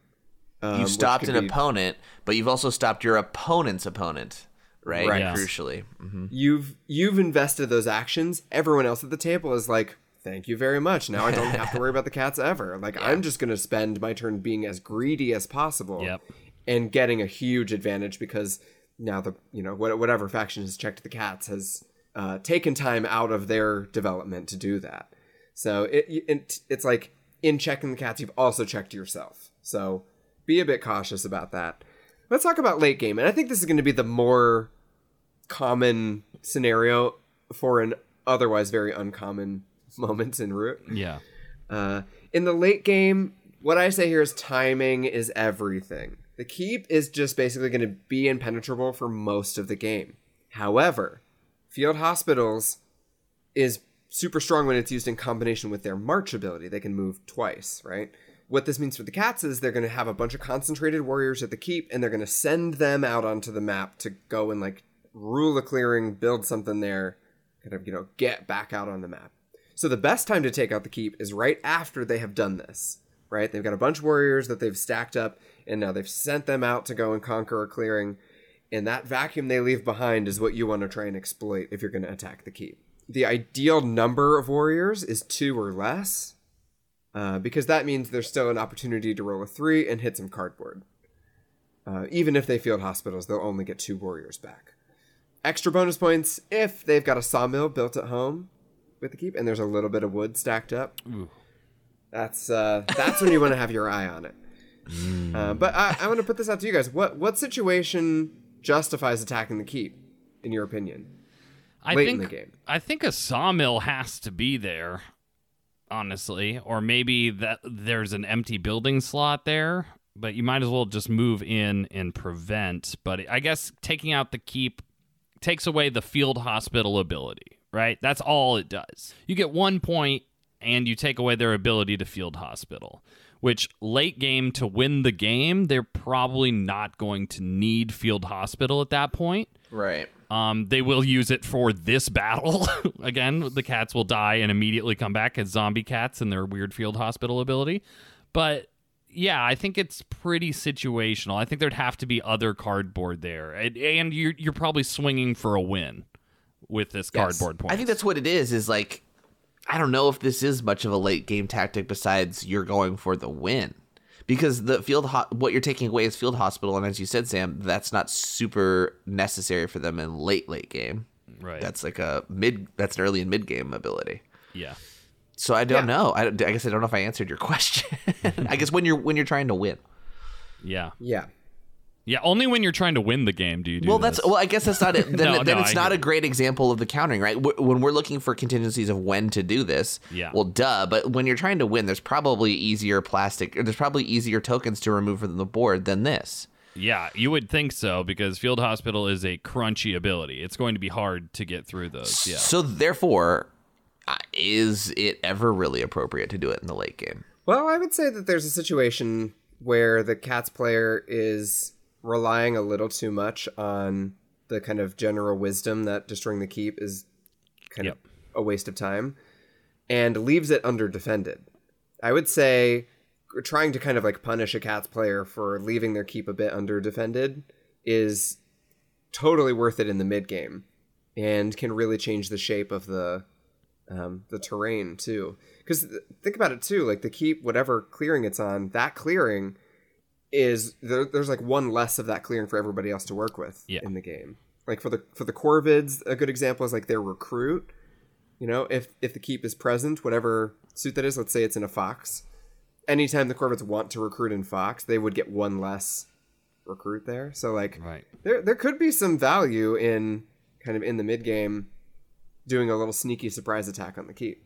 Speaker 2: um,
Speaker 1: you
Speaker 2: which
Speaker 1: stopped an
Speaker 2: be-
Speaker 1: opponent, but you've also stopped your opponent's opponent, right?
Speaker 2: Right.
Speaker 3: Yes.
Speaker 1: Crucially. hmm
Speaker 2: You've you've invested those actions. Everyone else at the table is like, "Thank you very much. Now I don't have to worry about the cats ever. Like I'm just going to spend my turn being as greedy as possible."
Speaker 3: Yep.
Speaker 2: and getting a huge advantage because now the you know whatever faction has checked the cats has uh, taken time out of their development to do that. So it, it it's like in checking the cats, you've also checked yourself. So be a bit cautious about that. Let's talk about late game, and I think this is going to be the more common scenario for an otherwise very uncommon moment in Root.
Speaker 3: Yeah.
Speaker 2: Uh, in the late game, what I say here is timing is everything. The keep is just basically going to be impenetrable for most of the game. However, field hospitals is super strong when it's used in combination with their march ability. They can move twice, right? What this means for the cats is they're going to have a bunch of concentrated warriors at the keep and they're going to send them out onto the map to go and like rule a clearing, build something there, kind of, you know, get back out on the map. So the best time to take out the keep is right after they have done this, right? They've got a bunch of warriors that they've stacked up, and now they've sent them out to go and conquer a clearing. And that vacuum they leave behind is what you want to try and exploit if you're going to attack the keep. The ideal number of warriors is two or less, uh, because that means there's still an opportunity to roll a three and hit some cardboard. Uh, even if they field hospitals, they'll only get two warriors back. Extra bonus points if they've got a sawmill built at home with the keep, and there's a little bit of wood stacked up. That's uh, that's when you want to have your eye on it. Uh, but I, I want to put this out to you guys. What what situation justifies attacking the keep, in your opinion?
Speaker 3: I
Speaker 2: Late
Speaker 3: think
Speaker 2: in the game.
Speaker 3: I think a sawmill has to be there, honestly, or maybe that there's an empty building slot there, but you might as well just move in and prevent. But I guess taking out the keep takes away the field hospital ability, right? That's all it does. You get one point and you take away their ability to field hospital. Which late game to win the game, they're probably not going to need field hospital at that point.
Speaker 1: Right.
Speaker 3: Um, they will use it for this battle. Again, the cats will die and immediately come back as zombie cats and their weird field hospital ability. But yeah, I think it's pretty situational. I think there'd have to be other cardboard there, and, and you're you're probably swinging for a win with this cardboard point.
Speaker 1: I think that's what it is. Is like, I don't know if this is much of a late game tactic. Besides, you're going for the win because the field ho- what you're taking away is field hospital, and as you said, Sam, that's not super necessary for them in late late game.
Speaker 3: right.
Speaker 1: That's like a mid. That's an early and mid game ability.
Speaker 3: yeah.
Speaker 1: So I don't
Speaker 2: Yeah.
Speaker 1: know. I, I guess I don't know if I answered your question. I guess when you're when you're trying to win.
Speaker 3: Yeah.
Speaker 2: Yeah.
Speaker 3: Yeah. Only when you're trying to win the game do you do
Speaker 1: Well, that's
Speaker 3: this.
Speaker 1: well. I guess that's not it. Then,
Speaker 3: No,
Speaker 1: then
Speaker 3: no,
Speaker 1: it's
Speaker 3: I
Speaker 1: not a great example of the countering, right? When we're looking for contingencies of when to do this,
Speaker 3: Yeah.
Speaker 1: Well, duh. But when you're trying to win, there's probably easier plastic. Or there's probably easier tokens to remove from the board than this.
Speaker 3: Yeah, you would think so because Field Hospital is a crunchy ability. It's going to be hard to get through those. Yeah.
Speaker 1: So therefore, uh, is it ever really appropriate to do it in the late game?
Speaker 2: Well, I would say that there's a situation where the cats player is relying a little too much on the kind of general wisdom that destroying the keep is kind
Speaker 3: Yep.
Speaker 2: of a waste of time and leaves it under defended. I would say trying to kind of like punish a cats player for leaving their keep a bit under defended is totally worth it in the mid game and can really change the shape of the um, the terrain too. Because think about it too, like the keep, whatever clearing it's on, that clearing is there, there's like one less of that clearing for everybody else to work with
Speaker 3: Yeah.
Speaker 2: in the game. Like for the for the Corvids, a good example is like their recruit. You know, if if the keep is present, whatever suit that is, let's say it's in a fox, anytime the Corvids want to recruit in fox, they would get one less recruit there. So like
Speaker 3: Right.
Speaker 2: there there could be some value in kind of in the mid game doing a little sneaky surprise attack on the keep.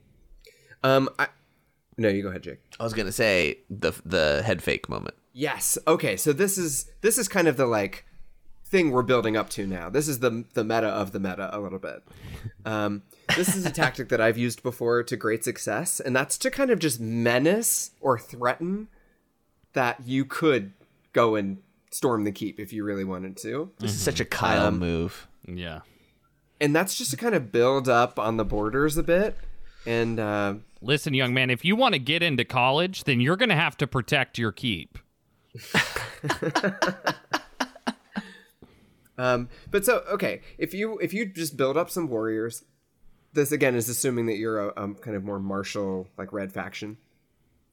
Speaker 2: Um, I no, you go ahead, Jake.
Speaker 1: I was gonna say the the head fake moment.
Speaker 2: Yes. Okay. So this is this is kind of the like thing we're building up to now. This is the the meta of the meta a little bit. Um, this is a tactic that I've used before to great success, and that's to kind of just menace or threaten that you could go and storm the keep if you really wanted to.
Speaker 1: This is such a Kyle move.
Speaker 3: Yeah.
Speaker 2: and that's just to kind of build up on the borders a bit and uh,
Speaker 3: Listen, young man, if you want to get into college, then you're going to have to protect your keep.
Speaker 2: um, but so okay if you if you just build up some warriors this again is assuming that you're a kind of more martial like red faction.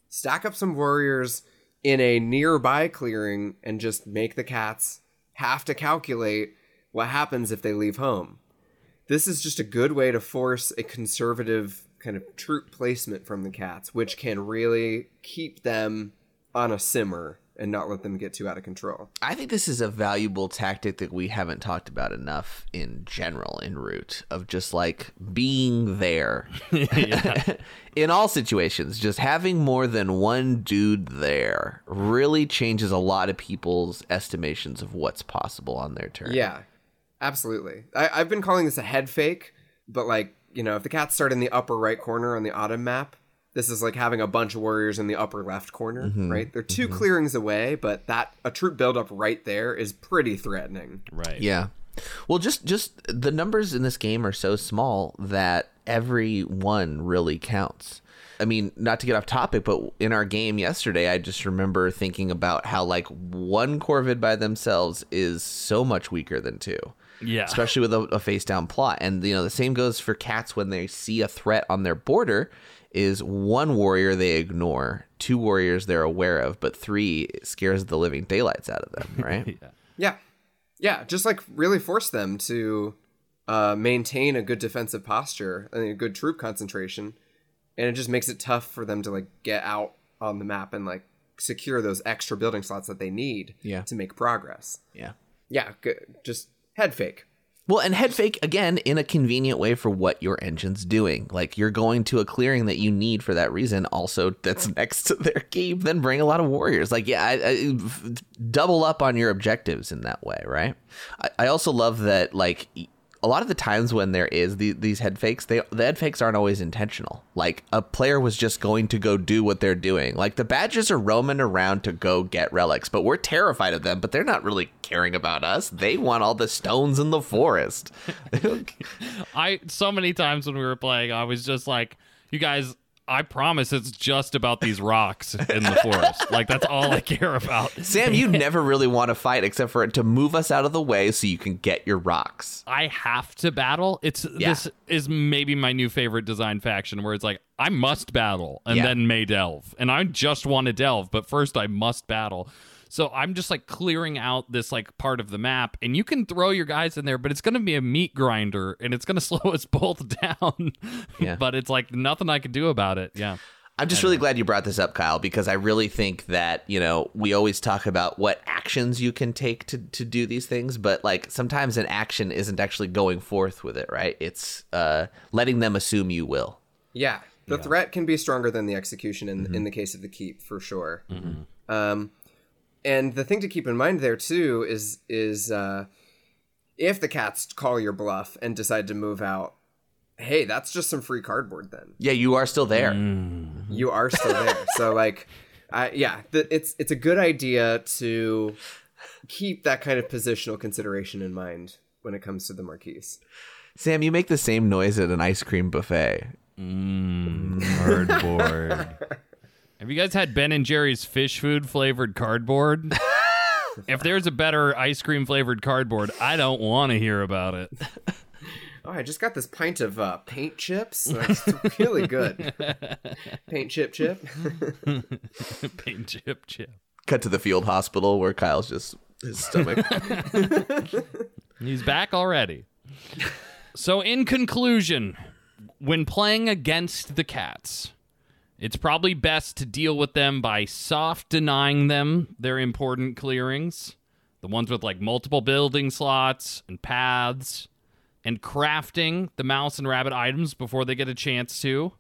Speaker 2: Stack up some warriors in a nearby clearing and just make the cats have to calculate what happens if they leave home. This is just a good way to force a conservative kind of troop placement from the cats which can really keep them on a simmer and not let them get too out of control
Speaker 1: I think this is a valuable tactic that we haven't talked about enough in general in Root of just like being there. in all situations, just having more than one dude there really changes a lot of people's estimations of what's possible on their turn.
Speaker 2: Yeah, absolutely. I, I've been calling this a head fake, but like, you know, if the cats start in the upper right corner on the autumn map, this is like having a bunch of warriors in the upper left corner, mm-hmm. right? They're 2 mm-hmm. clearings away, but that a troop buildup right there is pretty threatening.
Speaker 3: Right.
Speaker 1: Yeah. Well, just just the numbers in this game are so small that every one really counts. I mean, not to get off topic, but in our game yesterday, I just remember thinking about how like one Corvid by themselves is so much weaker than two.
Speaker 3: Yeah.
Speaker 1: Especially with a, a face down plot. And you know, the same goes for cats when they see a threat on their border is one warrior they ignore, two warriors they're aware of, but three scares the living daylights out of them, right?
Speaker 2: Yeah. Yeah, Yeah, just like really force them to uh, maintain a good defensive posture and a good troop concentration. And it just makes it tough for them to like get out on the map and like secure those extra building slots that they need
Speaker 1: Yeah.
Speaker 2: to make progress.
Speaker 1: yeah.
Speaker 2: Yeah, g- just head fake.
Speaker 1: Well, and head fake again in a convenient way for what your engine's doing. Like you're going to a clearing that you need for that reason. Also, that's next to their keep. Then bring a lot of warriors. Like yeah, I, I, double up on your objectives in that way, right? I, I also love that like a lot of the times when there is the, these head fakes, they the head fakes aren't always intentional. Like a player was just going to go do what they're doing. Like the badgers are roaming around to go get relics, but we're terrified of them. But they're not really caring about us. They want all the stones in the forest.
Speaker 3: I so many times when we were playing, I was just like, "You guys, I promise it's just about these rocks in the forest. like that's all I care about."
Speaker 1: Sam, you never really want to fight except for to move us out of the way so you can get your rocks.
Speaker 3: I have to battle. It's
Speaker 1: Yeah.
Speaker 3: this is maybe my new favorite design faction where it's like I must battle and
Speaker 1: Yeah.
Speaker 3: then may delve. And I just want to delve, but first I must battle. So I'm just like clearing out this like part of the map and you can throw your guys in there, but it's going to be a meat grinder and it's going to slow us both down.
Speaker 1: Yeah.
Speaker 3: but it's like nothing I can do about it. Yeah.
Speaker 1: I'm just really glad you brought this up, Kyle, because I really think that, you know, we always talk about what actions you can take to, to do these things, but like sometimes an action isn't actually going forth with it, right? It's uh, letting them assume you will.
Speaker 2: Yeah, the threat can be stronger than the execution in in the case of the keep for sure. Um, and the thing to keep in mind there too is is uh, if the cats call your bluff and decide to move out, hey, that's just some free cardboard. Then
Speaker 1: Yeah, you are still there.
Speaker 2: you are still there. so like, I yeah, the, it's it's a good idea to keep that kind of positional consideration in mind when it comes to the marquise.
Speaker 1: Sam, you make the same noise at an ice cream buffet.
Speaker 3: Cardboard. Have you guys had Ben and Jerry's fish food flavored cardboard? if there's a better ice cream flavored cardboard, I don't want to hear about it.
Speaker 2: Oh, I just got this pint of uh, paint chips. That's really good. paint chip chip.
Speaker 3: Paint chip chip.
Speaker 1: Cut to the field hospital where Kyle's just his stomach.
Speaker 3: He's back already. so, in conclusion, when playing against the cats, it's probably best to deal with them by soft denying them their important clearings, the ones with like multiple building slots and paths, and crafting the mouse and rabbit items before they get a chance to,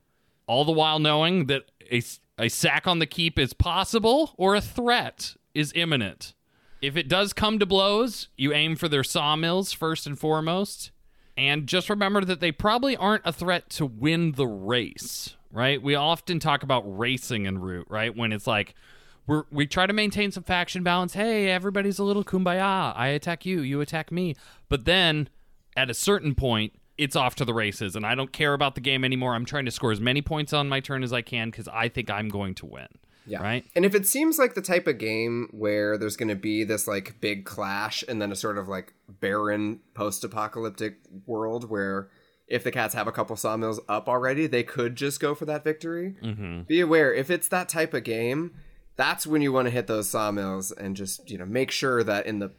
Speaker 3: all the while knowing that a, a sack on the keep is possible or a threat is imminent. If it does come to blows, you aim for their sawmills first and foremost. And just remember that they probably aren't a threat to win the race, right? We often talk about racing in Root, right? When it's like, we're, we try to maintain some faction balance. Hey, everybody's a little kumbaya. I attack you, you attack me. But then at a certain point, it's off to the races, and I don't care about the game anymore. I'm trying to score as many points on my turn as I can because I think I'm going to win.
Speaker 2: Yeah.
Speaker 3: Right?
Speaker 2: And if it seems like the type of game where there's going to be this like big clash and then a sort of like barren post apocalyptic world where if the cats have a couple sawmills up already, they could just go for that victory. Mm-hmm. Be aware if it's that type of game, that's when you want to hit those sawmills and just, you know, make sure that in the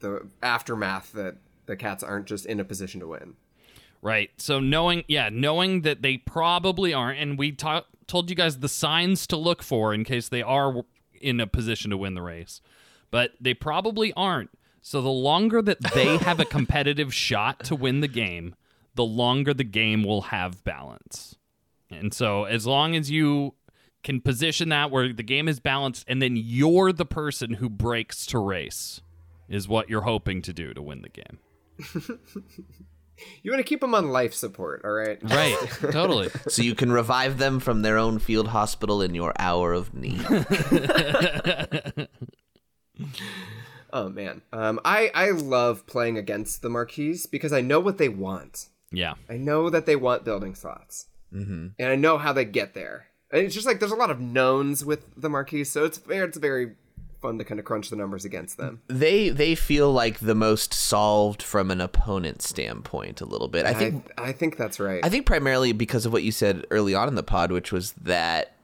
Speaker 2: the aftermath that the cats aren't just in a position to win.
Speaker 3: Right. So knowing, yeah, knowing that they probably aren't, and we ta- told you guys the signs to look for in case they are in a position to win the race, but they probably aren't. So the longer that they have a competitive shot to win the game, the longer the game will have balance. And so as long as you can position that where the game is balanced and then you're the person who breaks to race is what you're hoping to do to win the game.
Speaker 2: You want to keep them on life support, all right?
Speaker 3: Right. totally.
Speaker 1: so you can revive them from their own field hospital in your hour of need.
Speaker 2: Oh man, um, I I love playing against the Marquise because I know what they want.
Speaker 3: Yeah.
Speaker 2: I know that they want building slots, mm-hmm. and I know how they get there. And it's just like there's a lot of knowns with the Marquise, so it's very it's very fun to kind of crunch the numbers against them.
Speaker 1: they they feel like the most solved from an opponent standpoint a little bit. I
Speaker 2: I
Speaker 1: think
Speaker 2: I think that's right.
Speaker 1: I think primarily because of what you said early on in the pod, which was that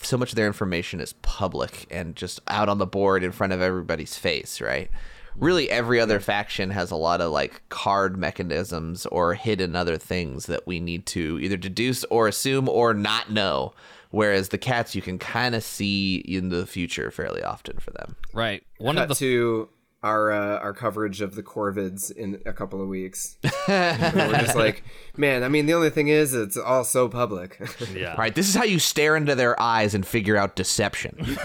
Speaker 1: so much of their information is public and just out on the board in front of everybody's face, right? Really, every other faction has a lot of like card mechanisms or hidden other things that we need to either deduce or assume or not know. Whereas the cats, you can kind of see in the future fairly often for them.
Speaker 3: Right. One
Speaker 2: Cut
Speaker 3: of the
Speaker 2: to our uh, our coverage of the Corvids in a couple of weeks. We're just like, man. I mean, the only thing is, it's all so public.
Speaker 3: yeah.
Speaker 1: All right, this is how you stare into their eyes and figure out deception.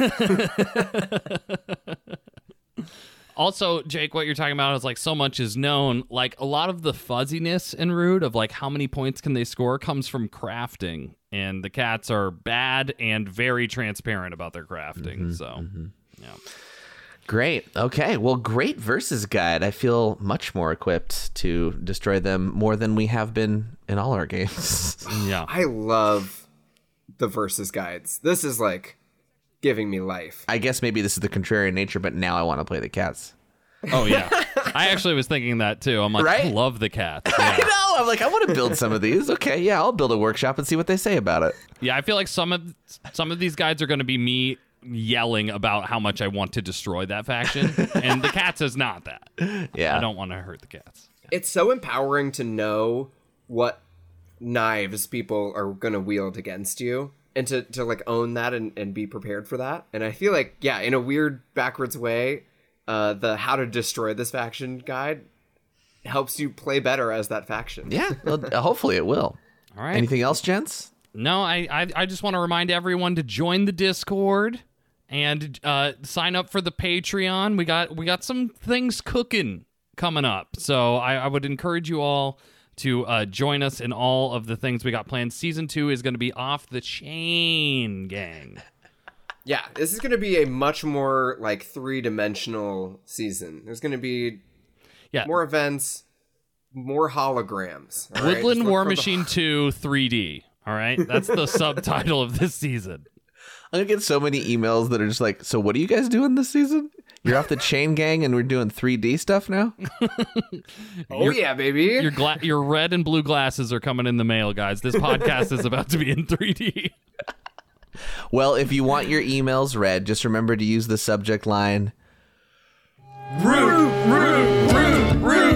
Speaker 3: Also, Jake, what you're talking about is like so much is known. Like a lot of the fuzziness in Root of like how many points can they score comes from crafting, and the cats are bad and very transparent about their crafting. Mm-hmm, so, mm-hmm. yeah.
Speaker 1: Great. Okay. Well, great versus guide. I feel much more equipped to destroy them more than we have been in all our games.
Speaker 3: Yeah.
Speaker 2: I love the versus guides. This is like giving me life.
Speaker 1: I guess maybe this is the contrarian nature, but now I want to play the cats.
Speaker 3: Oh yeah. I actually was thinking that too. I'm like, I love the cats.
Speaker 1: I know. I'm like, I want to build some of these. Okay, yeah, I'll build a workshop and see what they say about it.
Speaker 3: yeah, I feel like some of some of these guides are going to be me yelling about how much I want to destroy that faction, and the cats is not that.
Speaker 1: Yeah.
Speaker 3: I don't want to hurt the cats.
Speaker 2: It's so empowering to know what knives people are going to wield against you and to, to like own that and, and be prepared for that. And I feel like, yeah, in a weird backwards way, uh, the how to destroy this faction guide helps you play better as that faction.
Speaker 1: Yeah. Well, hopefully it will.
Speaker 3: All right.
Speaker 1: Anything else, gents?
Speaker 3: No, I, I I just want to remind everyone to join the Discord and uh, sign up for the Patreon. We got we got some things cooking coming up, so I, I would encourage you all to uh, join us in all of the things we got planned. Season two is going to be off the chain, gang.
Speaker 2: Yeah, this is going to be a much more like three dimensional season. There's going to be
Speaker 3: Yeah,
Speaker 2: more events, more holograms. all right?
Speaker 3: Woodland
Speaker 2: look
Speaker 3: War
Speaker 2: for the-
Speaker 3: Machine two 3D. All right, that's the subtitle of this season.
Speaker 1: I'm gonna get so many emails that are just like, "So what are you guys doing this season?" You're off the chain gang and we're doing 3D stuff now?
Speaker 2: Oh yeah, baby.
Speaker 3: Your gla- your red and blue glasses are coming in the mail, guys. This podcast is about to be in 3D.
Speaker 1: Well, if you want your emails read, just remember to use the subject line
Speaker 2: Root, root.